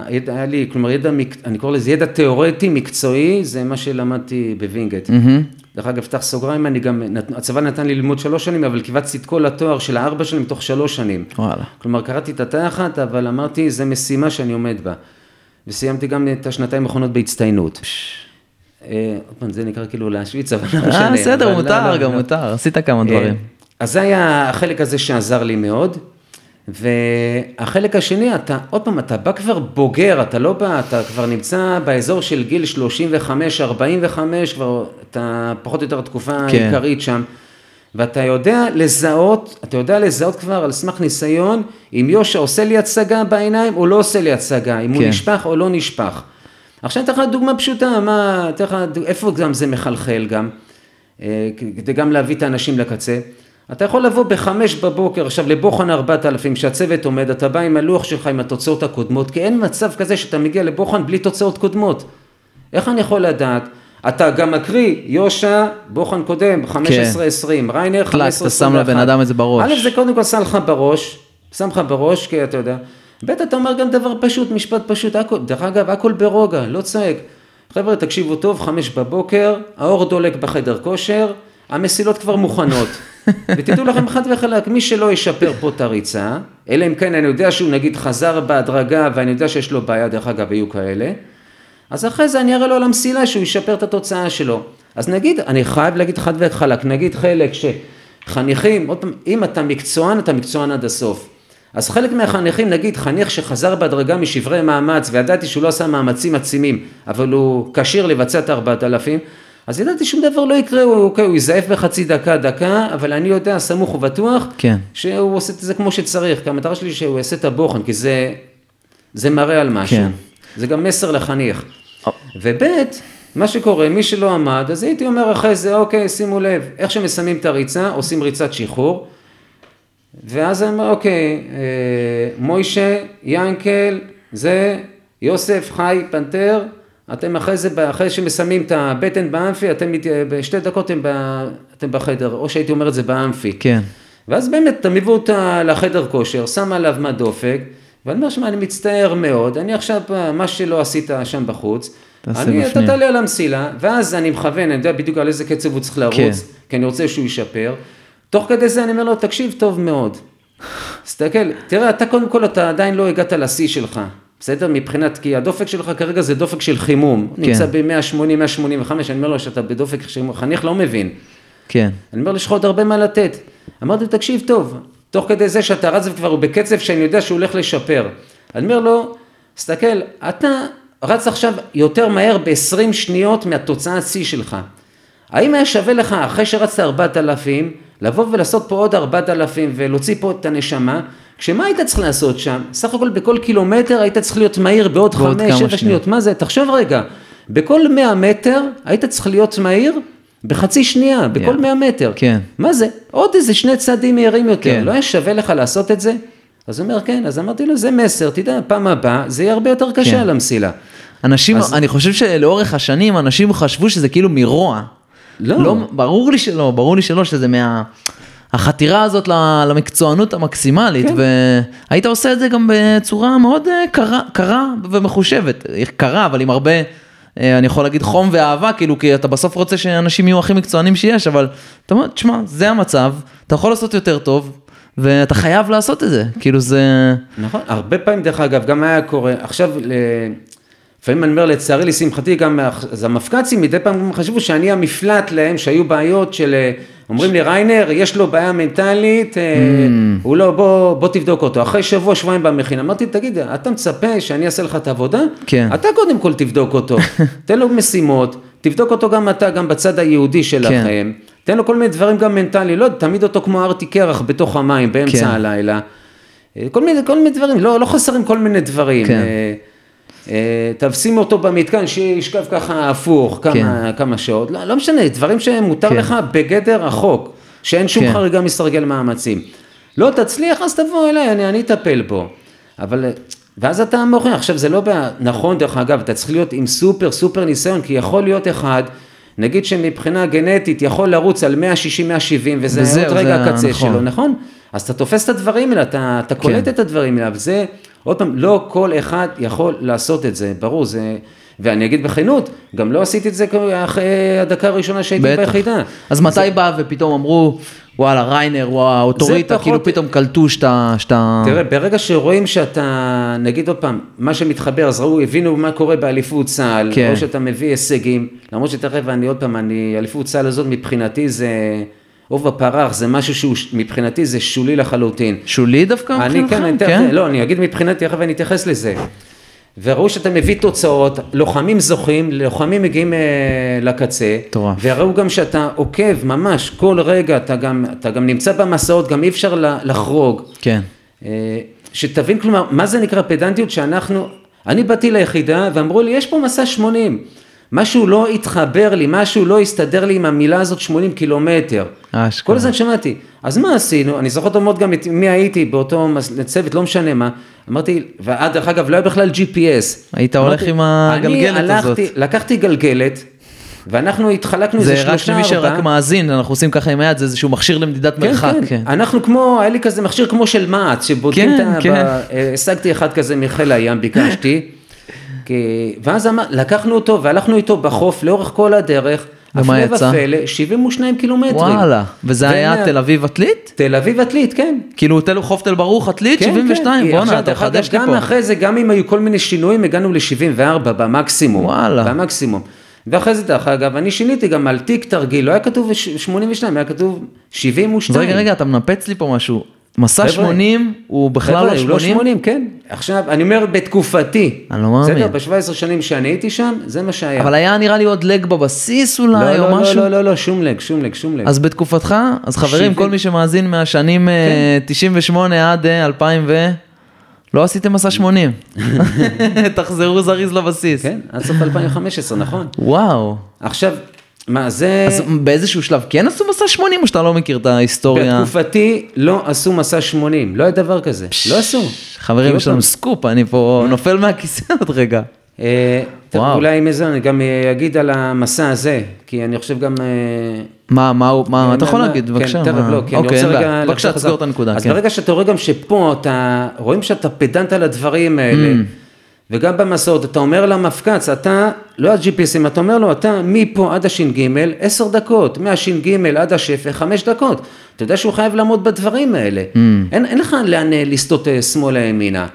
הידע היה לי, כלומר ידע, אני קורא לזה ידע תיאורטי, מקצועי, זה מה שלמדתי בווינגייט. דרך אגב, פתח סוגריים, אני גם, הצבא נתן לי ללמוד שלוש שנים, אבל קיבצתי את כל התואר של הארבע שנים תוך שלוש שנים. וואלה. כלומר, קראתי את התחת, אבל אמרתי, זו משימה שאני עומד בה. וסיימתי גם את השנתיים האחרונות בהצטיינות. אה, עוד פעם, זה נקרא כאילו להשוויץ, אבל לא משנה. אה, בסדר, אבל לא, מותר, לא, גם לא. מותר, עשית כמה דברים. אה, אז זה היה החלק הזה שעזר לי מאוד. והחלק השני, אתה, עוד פעם, אתה בא כבר בוגר, אתה לא בא, אתה כבר נמצא באזור של גיל 35-45, כבר אתה פחות או יותר התקופה כן. העיקרית שם. ואתה יודע לזהות, אתה יודע לזהות כבר על סמך ניסיון, אם יושע עושה לי הצגה בעיניים או לא עושה לי הצגה, אם הוא כן. נשפך או לא נשפך. עכשיו אני אתן לך דוגמה פשוטה, מה, אתן לך, איפה גם זה מחלחל גם, אה, כדי גם להביא את האנשים לקצה. אתה יכול לבוא בחמש בבוקר עכשיו לבוחן ארבעת אלפים, שהצוות עומד, אתה בא עם הלוח שלך עם התוצאות הקודמות, כי אין מצב כזה שאתה מגיע לבוחן בלי תוצאות קודמות. איך אני יכול לדעת? אתה גם מקריא, יושע, בוחן קודם, 15-20, ריינר, 15-21. אתה שם לבן אדם את זה בראש. א', זה קודם כל שם לך בראש, שם לך בראש, כי אתה יודע. ב', אתה אומר גם דבר פשוט, משפט פשוט, הכל, דרך אגב, הכל ברוגע, לא צועק. חבר'ה, תקשיבו טוב, חמש בבוקר, האור דולק בחדר כושר, המסילות כבר מוכנות. ותדעו לכם חד וחלק, מי שלא ישפר פה את הריצה, אלא אם כן אני יודע שהוא נגיד חזר בהדרגה ואני יודע שיש לו בעיה, דרך אגב היו כאלה, אז אחרי זה אני אראה לו על המסילה שהוא ישפר את התוצאה שלו. אז נגיד, אני חייב להגיד חד וחלק, נגיד חלק שחניכים, עוד פעם, אם אתה מקצוען, אתה מקצוען עד הסוף. אז חלק מהחניכים, נגיד חניך שחזר בהדרגה משברי מאמץ וידעתי שהוא לא עשה מאמצים עצימים, אבל הוא כשיר לבצע את ארבעת אלפים, אז ידעתי שום דבר לא יקרה, הוא, אוקיי, הוא יזייף בחצי דקה, דקה, אבל אני יודע, סמוך ובטוח, כן. שהוא עושה את זה כמו שצריך, כי המטרה שלי שהוא יעשה את הבוחן, כי זה, זה מראה על משהו. כן. זה גם מסר לחניך. וב' מה שקורה, מי שלא עמד, אז הייתי אומר אחרי זה, אוקיי, שימו לב, איך שמסיימים את הריצה, עושים ריצת שחרור, ואז אני אומר, אוקיי, אה, מוישה, ינקל, זה, יוסף, חי, פנתר, אתם אחרי זה, אחרי שמסיימים את הבטן באמפי, אתם בשתי דקות אתם, ב, אתם בחדר, או שהייתי אומר את זה באמפי. כן. ואז באמת, מביא אותה לחדר כושר, שם עליו מה דופק, ואני אומר, שמע, אני מצטער מאוד, אני עכשיו, מה שלא עשית שם בחוץ, אני, אתה. תעלה על המסילה, ואז אני מכוון, אני יודע בדיוק על איזה קצב הוא צריך לרוץ, כן. כי אני רוצה שהוא ישפר. תוך כדי זה אני אומר לו, תקשיב טוב מאוד. תסתכל, תראה, אתה קודם כל, אתה עדיין לא הגעת לשיא שלך, בסדר? מבחינת, כי הדופק שלך כרגע זה דופק של חימום. כן. נמצא ב-180, 185, אני אומר לו שאתה בדופק חימום, חניך לא מבין. כן. אני אומר לו, יש לך עוד הרבה מה לתת. אמרתי לו, תקשיב טוב, תוך כדי זה שאתה רץ וכבר הוא בקצב שאני יודע שהוא הולך לשפר. אני אומר לו, תסתכל, אתה רץ עכשיו יותר מהר ב-20 שניות מהתוצאה השיא שלך. האם היה שווה לך, אחרי שרצת 4,000, לבוא ולעשות פה עוד 4,000 ולהוציא פה את הנשמה, כשמה היית צריך לעשות שם? סך הכל בכל קילומטר היית צריך להיות מהיר בעוד 5-7 כמה שניות. שניות. מה זה? תחשוב רגע, בכל 100 מטר היית צריך להיות מהיר בחצי שנייה, בכל Yeah. 100 מטר. כן. מה זה? עוד איזה שני צעדים מהירים יותר, כן. לא היה שווה לך לעשות את זה? אז הוא אומר, כן, אז אמרתי לו, זה מסר, תדע, פעם הבאה זה יהיה הרבה יותר קשה כן. על המסילה. אנשים, אז- אני חושב שלאורך השנים אנשים חשבו שזה כאילו מרוע. לא. לא, ברור לי שלא, ברור לי שלא, שזה מה... החתירה הזאת למקצוענות המקסימלית, כן. והיית עושה את זה גם בצורה מאוד אה, קרה, קרה ומחושבת, קרה, אבל עם הרבה, אה, אני יכול להגיד חום ואהבה, כאילו, כי אתה בסוף רוצה שאנשים יהיו הכי מקצוענים שיש, אבל אתה אומר, תשמע, זה המצב, אתה יכול לעשות יותר טוב, ואתה חייב לעשות את זה, כאילו זה... נכון, הרבה פעמים דרך אגב, גם היה קורה, עכשיו, לפעמים אני אומר לצערי, לשמחתי, גם אז המפק"צים מדי פעם חשבו שאני המפלט להם, שהיו בעיות של, אה, אומרים לי, ריינר, יש לו בעיה מנטלית, אה, הוא לא, בוא, בוא תבדוק אותו. אחרי שבוע, שבועיים במכינה, אמרתי, תגיד, אתה מצפה שאני אעשה לך את העבודה? כן. אתה קודם כל תבדוק אותו, תן לו משימות, תבדוק אותו גם אתה, גם בצד היהודי שלכם, תן לו כל מיני דברים גם מנטליים, לא, תעמיד אותו כמו ארטי קרח בתוך המים באמצע כן. הלילה. אה, כל מיני, כל מיני דברים, לא, לא חסרים כל מיני דברים. כן. אה, תשים אותו במתקן, שישכב ככה הפוך כמה, כן. כמה שעות, לא, לא משנה, דברים שמותר כן. לך בגדר החוק, שאין שום כן. חריגה מסרגל מאמצים. לא תצליח, אז תבוא אליי, אני, אני אטפל בו. אבל, ואז אתה מוכיח, עכשיו זה לא נכון דרך אגב, אתה צריך להיות עם סופר סופר ניסיון, כי יכול להיות אחד, נגיד שמבחינה גנטית יכול לרוץ על 160-170, וזה עוד רגע הקצה נכון. שלו, נכון? אז אתה תופס את הדברים האלה, אתה, אתה קולט כן. את הדברים האלה, אבל זה, עוד פעם, לא כל אחד יכול לעשות את זה, ברור, זה, ואני אגיד בכנות, גם לא עשיתי את זה אחרי הדקה הראשונה שהייתי בטח. ביחידה. אז מתי בא ופתאום אמרו, וואלה, ריינר הוא האוטוריטה, פחות- כאילו פתאום קלטו שאתה... שאתה... תראה, ברגע שרואים שאתה, נגיד עוד פעם, מה שמתחבר, אז ראו, הבינו מה קורה באליפות צה"ל, כן. או שאתה מביא הישגים, למרות שתכף אני עוד פעם, אני, אליפות צה"ל הזאת מבחינתי זה עוף בפרח, זה משהו שהוא, מבחינתי זה שולי לחלוטין. שולי דווקא אני כן? אני תכף, לא, אני אגיד מבחינתי, תכף אני אתייחס לזה. וראו שאתה מביא תוצאות, לוחמים זוכים, לוחמים מגיעים אה, לקצה, מטורף. וראו גם שאתה עוקב ממש כל רגע, אתה גם, אתה גם נמצא במסעות, גם אי אפשר לחרוג. כן. אה, שתבין כלומר, מה זה נקרא פדנטיות שאנחנו, אני באתי ליחידה ואמרו לי, יש פה מסע 80. משהו לא התחבר לי, משהו לא הסתדר לי עם המילה הזאת 80 קילומטר. אשכרה. כל הזמן שמעתי. אז מה עשינו? אני זוכר טוב מאוד גם את מי הייתי באותו צוות, לא משנה מה. אמרתי, ועד דרך אגב, לא היה בכלל GPS. היית הולך אמרתי, עם הגלגלת אני הלכתי, הזאת. לקחתי גלגלת, ואנחנו התחלקנו איזה זה רק שלושה למי ארבעה. שרק מאזין, אנחנו עושים ככה עם היד, זה איזשהו מכשיר למדידת כן, מרחק. כן, כן. אנחנו כמו, היה לי כזה מכשיר כמו של מע"צ, שבודקים כן, את ה... כן. ב- אה, השגתי אחד כזה מחיל הים, ביקשתי. כי- ואז אמר, לקחנו אותו והלכנו איתו בחוף לאורך כל הדרך, ומה הפלא יצא? ופלא, 72 קילומטרים. וואלה, וזה היה ומה- תל אביב עתלית? תל אביב עתלית, כן. כאילו תל חוף תל ברוך עתלית, כן, 72, כן. בואנה, תחדש אגב, לי גם פה. אחרי זה, גם אם היו כל מיני שינויים, הגענו ל-74 במקסימום. וואלה. במקסימום. ואחרי זה, דרך אגב, אני שיניתי גם על תיק תרגיל, לא היה כתוב ש- 82, היה כתוב 72. אז רגע, רגע, אתה מנפץ לי פה משהו. מסע חבר'ה, 80 הוא בכלל לא הוא לא 80? 80, כן. עכשיו, אני אומר בתקופתי. אני לא מאמין. בסדר, ב-17 שנים שאני הייתי שם, זה מה שהיה. אבל היה נראה לי עוד לג בבסיס לא, אולי, לא, או לא, משהו. לא, לא, לא, שום לג, שום לג, שום לג. אז בתקופתך, אז חברים. כל מי שמאזין מהשנים אה, כן. 98 עד אה, 2000 ו... לא עשיתם מסע 80. תחזרו זריז לבסיס. כן, עד סוף 2015, נכון. וואו. עכשיו, מה זה... אז באיזשהו שלב כן עשו מסע 80 או שאתה לא מכיר את ההיסטוריה? בתקופתי לא עשו מסע 80, לא היה דבר כזה, לא עשו. חברים, יש לנו עוד סקופ, אני פה נופל מהכיסא עוד רגע. אה. אולי עם זה אני גם אגיד על המסע הזה, כי אני חושב גם... אה, מה, מה מה, אתה יכול מה- להגיד, כן, בבקשה. תכף, מה? לא, כי אני אוקיי, רוצה רגע... בבקשה. תסגור את הנקודה, אז כן. ברגע שאתה רואה גם שפה אתה, רואים שאתה פדנט על הדברים האלה, Mm. וגם במסעות, אתה אומר למפקץ, אתה, לא ה-GPSים, אתה אומר לו, אתה מפה עד הש"ג, עשר דקות, מהש"ג עד השפע, חמש דקות. אתה יודע שהוא חייב לעמוד בדברים האלה. Mm. אין, אין לך לאן אה, לסטות אה, שמאלה ימינה.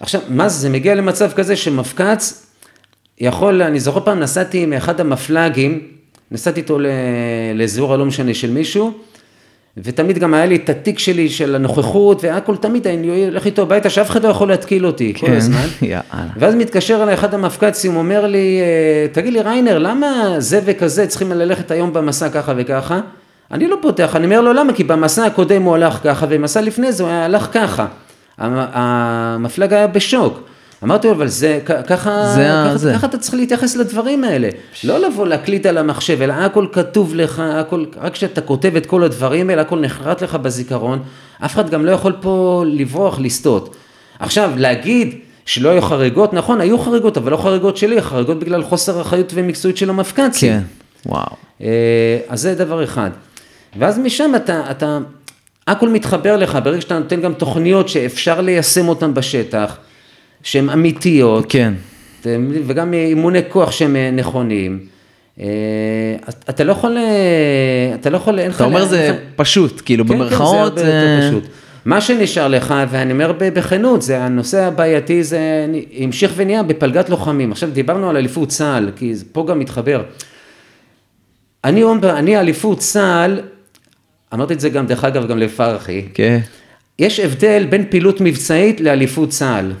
עכשיו, מה זה, זה מגיע למצב כזה שמפקץ יכול, אני זוכר פעם נסעתי עם אחד המפל"גים, נסעתי איתו ל- לאזור הלא משנה של מישהו, ותמיד גם היה לי את התיק שלי של הנוכחות, והכל תמיד אני הולך איתו הביתה, שאף אחד לא יכול להתקיל אותי כל כן, הזמן. יאללה. ואז מתקשר אליי אחד המפק"צים, אומר לי, אה, תגיד לי ריינר, למה זה וכזה צריכים ללכת היום במסע ככה וככה? אני לא פותח, אני אומר לו למה? כי במסע הקודם הוא הלך ככה, ובמסע לפני זה הוא הלך ככה. המ- המפלג היה בשוק. אמרתי לו, אבל זה ככה, זה ככה, זה. ככה אתה צריך להתייחס לדברים האלה. לא לבוא להקליט על המחשב, אלא הכל כתוב לך, הכל, רק כשאתה כותב את כל הדברים האלה, הכל נחרט לך בזיכרון. אף אחד גם לא יכול פה לברוח, לסטות. עכשיו, להגיד שלא היו חריגות, נכון, היו חריגות, אבל לא חריגות שלי, חריגות בגלל חוסר אחריות ומקצועיות של המפק"צים. כן, וואו. אה, אז זה דבר אחד. ואז משם אתה, אתה, הכל מתחבר לך, ברגע שאתה נותן גם תוכניות שאפשר ליישם אותן בשטח, שהן אמיתיות, כן. וגם אימוני כוח שהם אה, נכונים. אה, אתה לא יכול, אה, אתה לא יכול, אין לך... אתה אומר זה לך- פשוט, כאילו כן, כן, במרכאות, זה הרבה יותר פשוט. מה שנשאר לך, ואני אומר בכנות, זה הנושא הבעייתי, זה המשיך ונהיה בפלגת לוחמים. עכשיו דיברנו על אליפות צה"ל, כי פה גם מתחבר. אני, אני אליפות צה"ל, אמרתי את זה גם, דרך אגב, גם לפרחי, כן. יש הבדל בין פעילות מבצעית לאליפות צה"ל.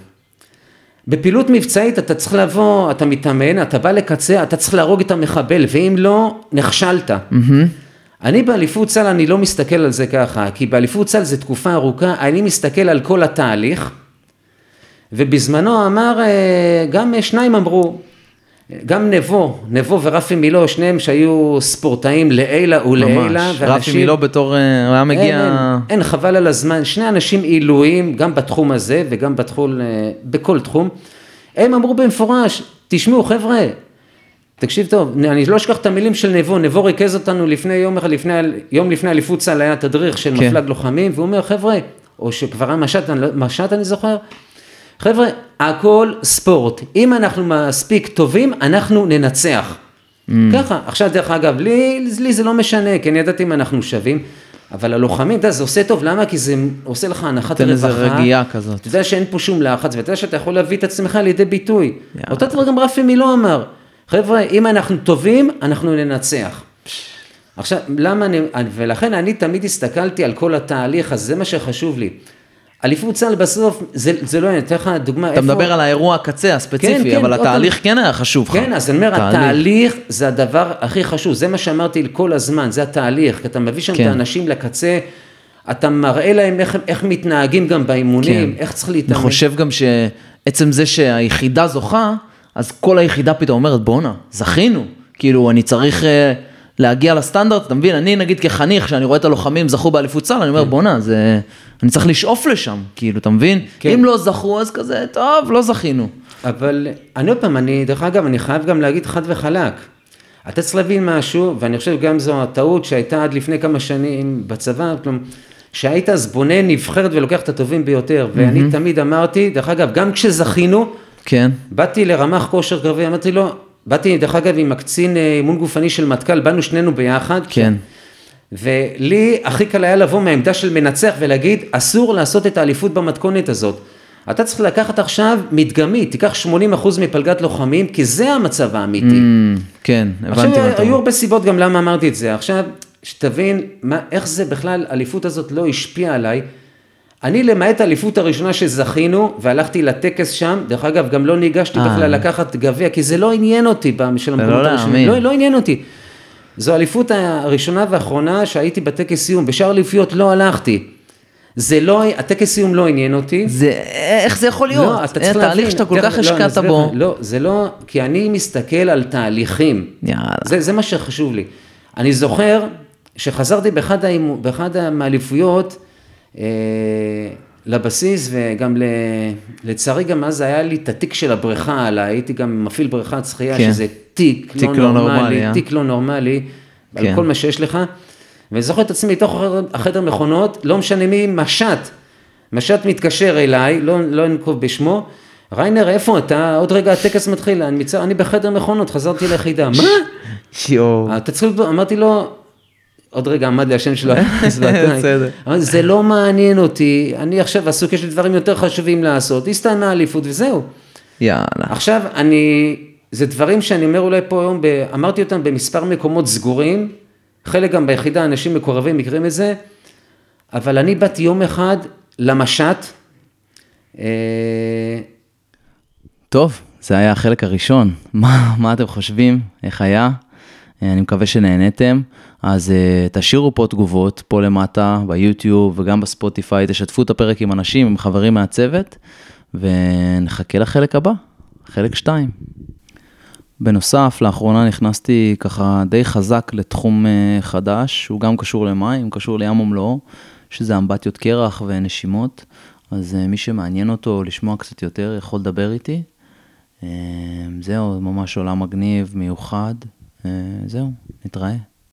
בפעילות מבצעית אתה צריך לבוא, אתה מתאמן, אתה בא לקצה, אתה צריך להרוג את המחבל, ואם לא, נכשלת. אני באליפות צה"ל, אני לא מסתכל על זה ככה, כי באליפות צה"ל זה תקופה ארוכה, אני מסתכל על כל התהליך, ובזמנו אמר, אה, גם שניים אמרו, גם נבו, נבו ורפי מילו, שניהם שהיו ספורטאים לעילה ולעילה, ממש. רפי מילו בתור, אה, הוא היה אין, מגיע... אין, אין, חבל על הזמן, שני אנשים עילויים, גם בתחום הזה וגם בתחום, אה, בכל תחום, הם אמרו במפורש, תשמעו חבר'ה, תקשיב טוב, אני לא אשכח את המילים של נבו, נבו ריכז אותנו לפני יום אחד, לפני, יום לפני אליפות צה"ל היה תדריך של כן. מפלג לוחמים, והוא אומר חבר'ה, או שכבר היה משט, לא- משט אני זוכר, חבר'ה, הכל ספורט, אם אנחנו מספיק טובים, אנחנו ננצח. Mm. ככה, עכשיו דרך אגב, לי, לי זה לא משנה, כי אני ידעתי אם אנחנו שווים, אבל הלוחמים, אתה יודע, זה עושה טוב, למה? כי זה עושה לך הנחת נותן רווחה. איזה רגיעה כזאת. אתה יודע שאין פה שום לחץ, ואתה יודע שאתה יכול להביא את עצמך לידי ביטוי. אותו דבר גם רפי מילו אמר, חבר'ה, אם אנחנו טובים, אנחנו ננצח. עכשיו, למה אני, ולכן אני תמיד הסתכלתי על כל התהליך, אז זה מה שחשוב לי. אליפות צה"ל בסוף, זה, זה לא, אני אתן לך דוגמה, אתה מדבר על האירוע הקצה הספציפי, כן, כן, אבל התהליך כן היה חשוב לך. כן, אז אני אומר, תהליך. התהליך זה הדבר הכי חשוב, זה מה שאמרתי כל הזמן, זה התהליך, כי אתה מביא שם כן. את האנשים לקצה, אתה מראה להם איך, איך מתנהגים גם באימונים, איך צריך להתאמן. אני חושב גם שעצם זה שהיחידה זוכה, אז כל היחידה פתאום אומרת, בואנה, זכינו. כאילו, אני צריך אה, להגיע לסטנדרט, אתה מבין? אני נגיד כחניך, כשאני רואה את הלוחמים זכו באליפות צה"ל, אני אומר, בואנה, זה... אני צריך לשאוף לשם, כאילו, אתה מבין? כן. אם לא זכו, אז כזה, טוב, לא זכינו. אבל אני עוד פעם, אני, דרך אגב, אני חייב גם להגיד חד וחלק. אתה צריך להבין משהו, ואני חושב גם זו הטעות שהייתה עד לפני כמה שנים בצבא, כלומר, שהיית אז בונה נבחרת ולוקח את הטובים ביותר, ואני תמיד אמרתי, דרך אגב, גם כשזכינו, כן. באתי לרמ"ח כושר קרבי, אמרתי לו, באתי דרך אגב עם הקצין אה, אימון גופני של מטכ"ל, באנו שנינו ביחד. כן. ולי הכי קל היה לבוא מהעמדה של מנצח ולהגיד, אסור לעשות את האליפות במתכונת הזאת. אתה צריך לקחת עכשיו מדגמית, תיקח 80% מפלגת לוחמים, כי זה המצב האמיתי. Mm, כן, הבנתי מה עכשיו, אתה היו אומר. הרבה סיבות גם למה אמרתי את זה. עכשיו, שתבין מה, איך זה בכלל, האליפות הזאת לא השפיעה עליי. אני למעט האליפות הראשונה שזכינו, והלכתי לטקס שם, דרך אגב, גם לא ניגשתי אה. בכלל לקחת גביע, כי זה לא עניין אותי של לא המקומות להאמין. לא, לא עניין אותי. זו האליפות הראשונה והאחרונה שהייתי בטקס סיום, בשאר האליפויות לא הלכתי. זה לא, הטקס סיום לא עניין אותי. זה, איך זה יכול להיות? לא, אתה צריך להבין. תהליך שאתה כל כך לא, השקעת בו. לא, זה לא, כי אני מסתכל על תהליכים. יאללה. זה, זה מה שחשוב לי. אני זוכר שחזרתי באחד, באחד מהאליפויות לבסיס, וגם ל, לצערי גם אז היה לי את התיק של הבריכה עליי, הייתי גם מפעיל בריכת שחייה, כן. שזה תיק, תיק לא, לא נורמלי, נורמלי, אה? תיק לא נורמלי, כן. על כל מה שיש לך. ואני זוכר את עצמי בתוך החדר, מכונות, לא משנה מי, מש"ט. מש"ט מתקשר אליי, לא, לא אנקוב בשמו, ריינר, איפה אתה? עוד רגע הטקס מתחיל, אני, מצ... אני בחדר מכונות, חזרתי ליחידה, מה? יואו. אמרתי לו, עוד רגע עמד לי השם שלו. אמרתי, זה לא מעניין אותי, אני עכשיו עסוק, יש לי דברים יותר חשובים לעשות, הסתיימה האליפות וזהו. יאללה. עכשיו, אני, זה דברים שאני אומר אולי פה היום, ב, אמרתי אותם במספר מקומות סגורים, חלק גם ביחידה, אנשים מקורבים מכירים את זה, אבל אני באתי יום אחד למשט, אה, טוב, זה היה החלק הראשון. מה, מה אתם חושבים? איך היה? אה, אני מקווה שנהניתם. אז uh, תשאירו פה תגובות, פה למטה, ביוטיוב וגם בספוטיפיי, תשתפו את הפרק עם אנשים, עם חברים מהצוות, ונחכה לחלק הבא, חלק 2. בנוסף, לאחרונה נכנסתי ככה די חזק לתחום uh, חדש, שהוא גם קשור למים, קשור לים ומלואו, שזה אמבטיות קרח ונשימות. אז uh, מי שמעניין אותו לשמוע קצת יותר, יכול לדבר איתי. זהו, ממש עולם מגניב, מיוחד. Uh, זהו, נתראה.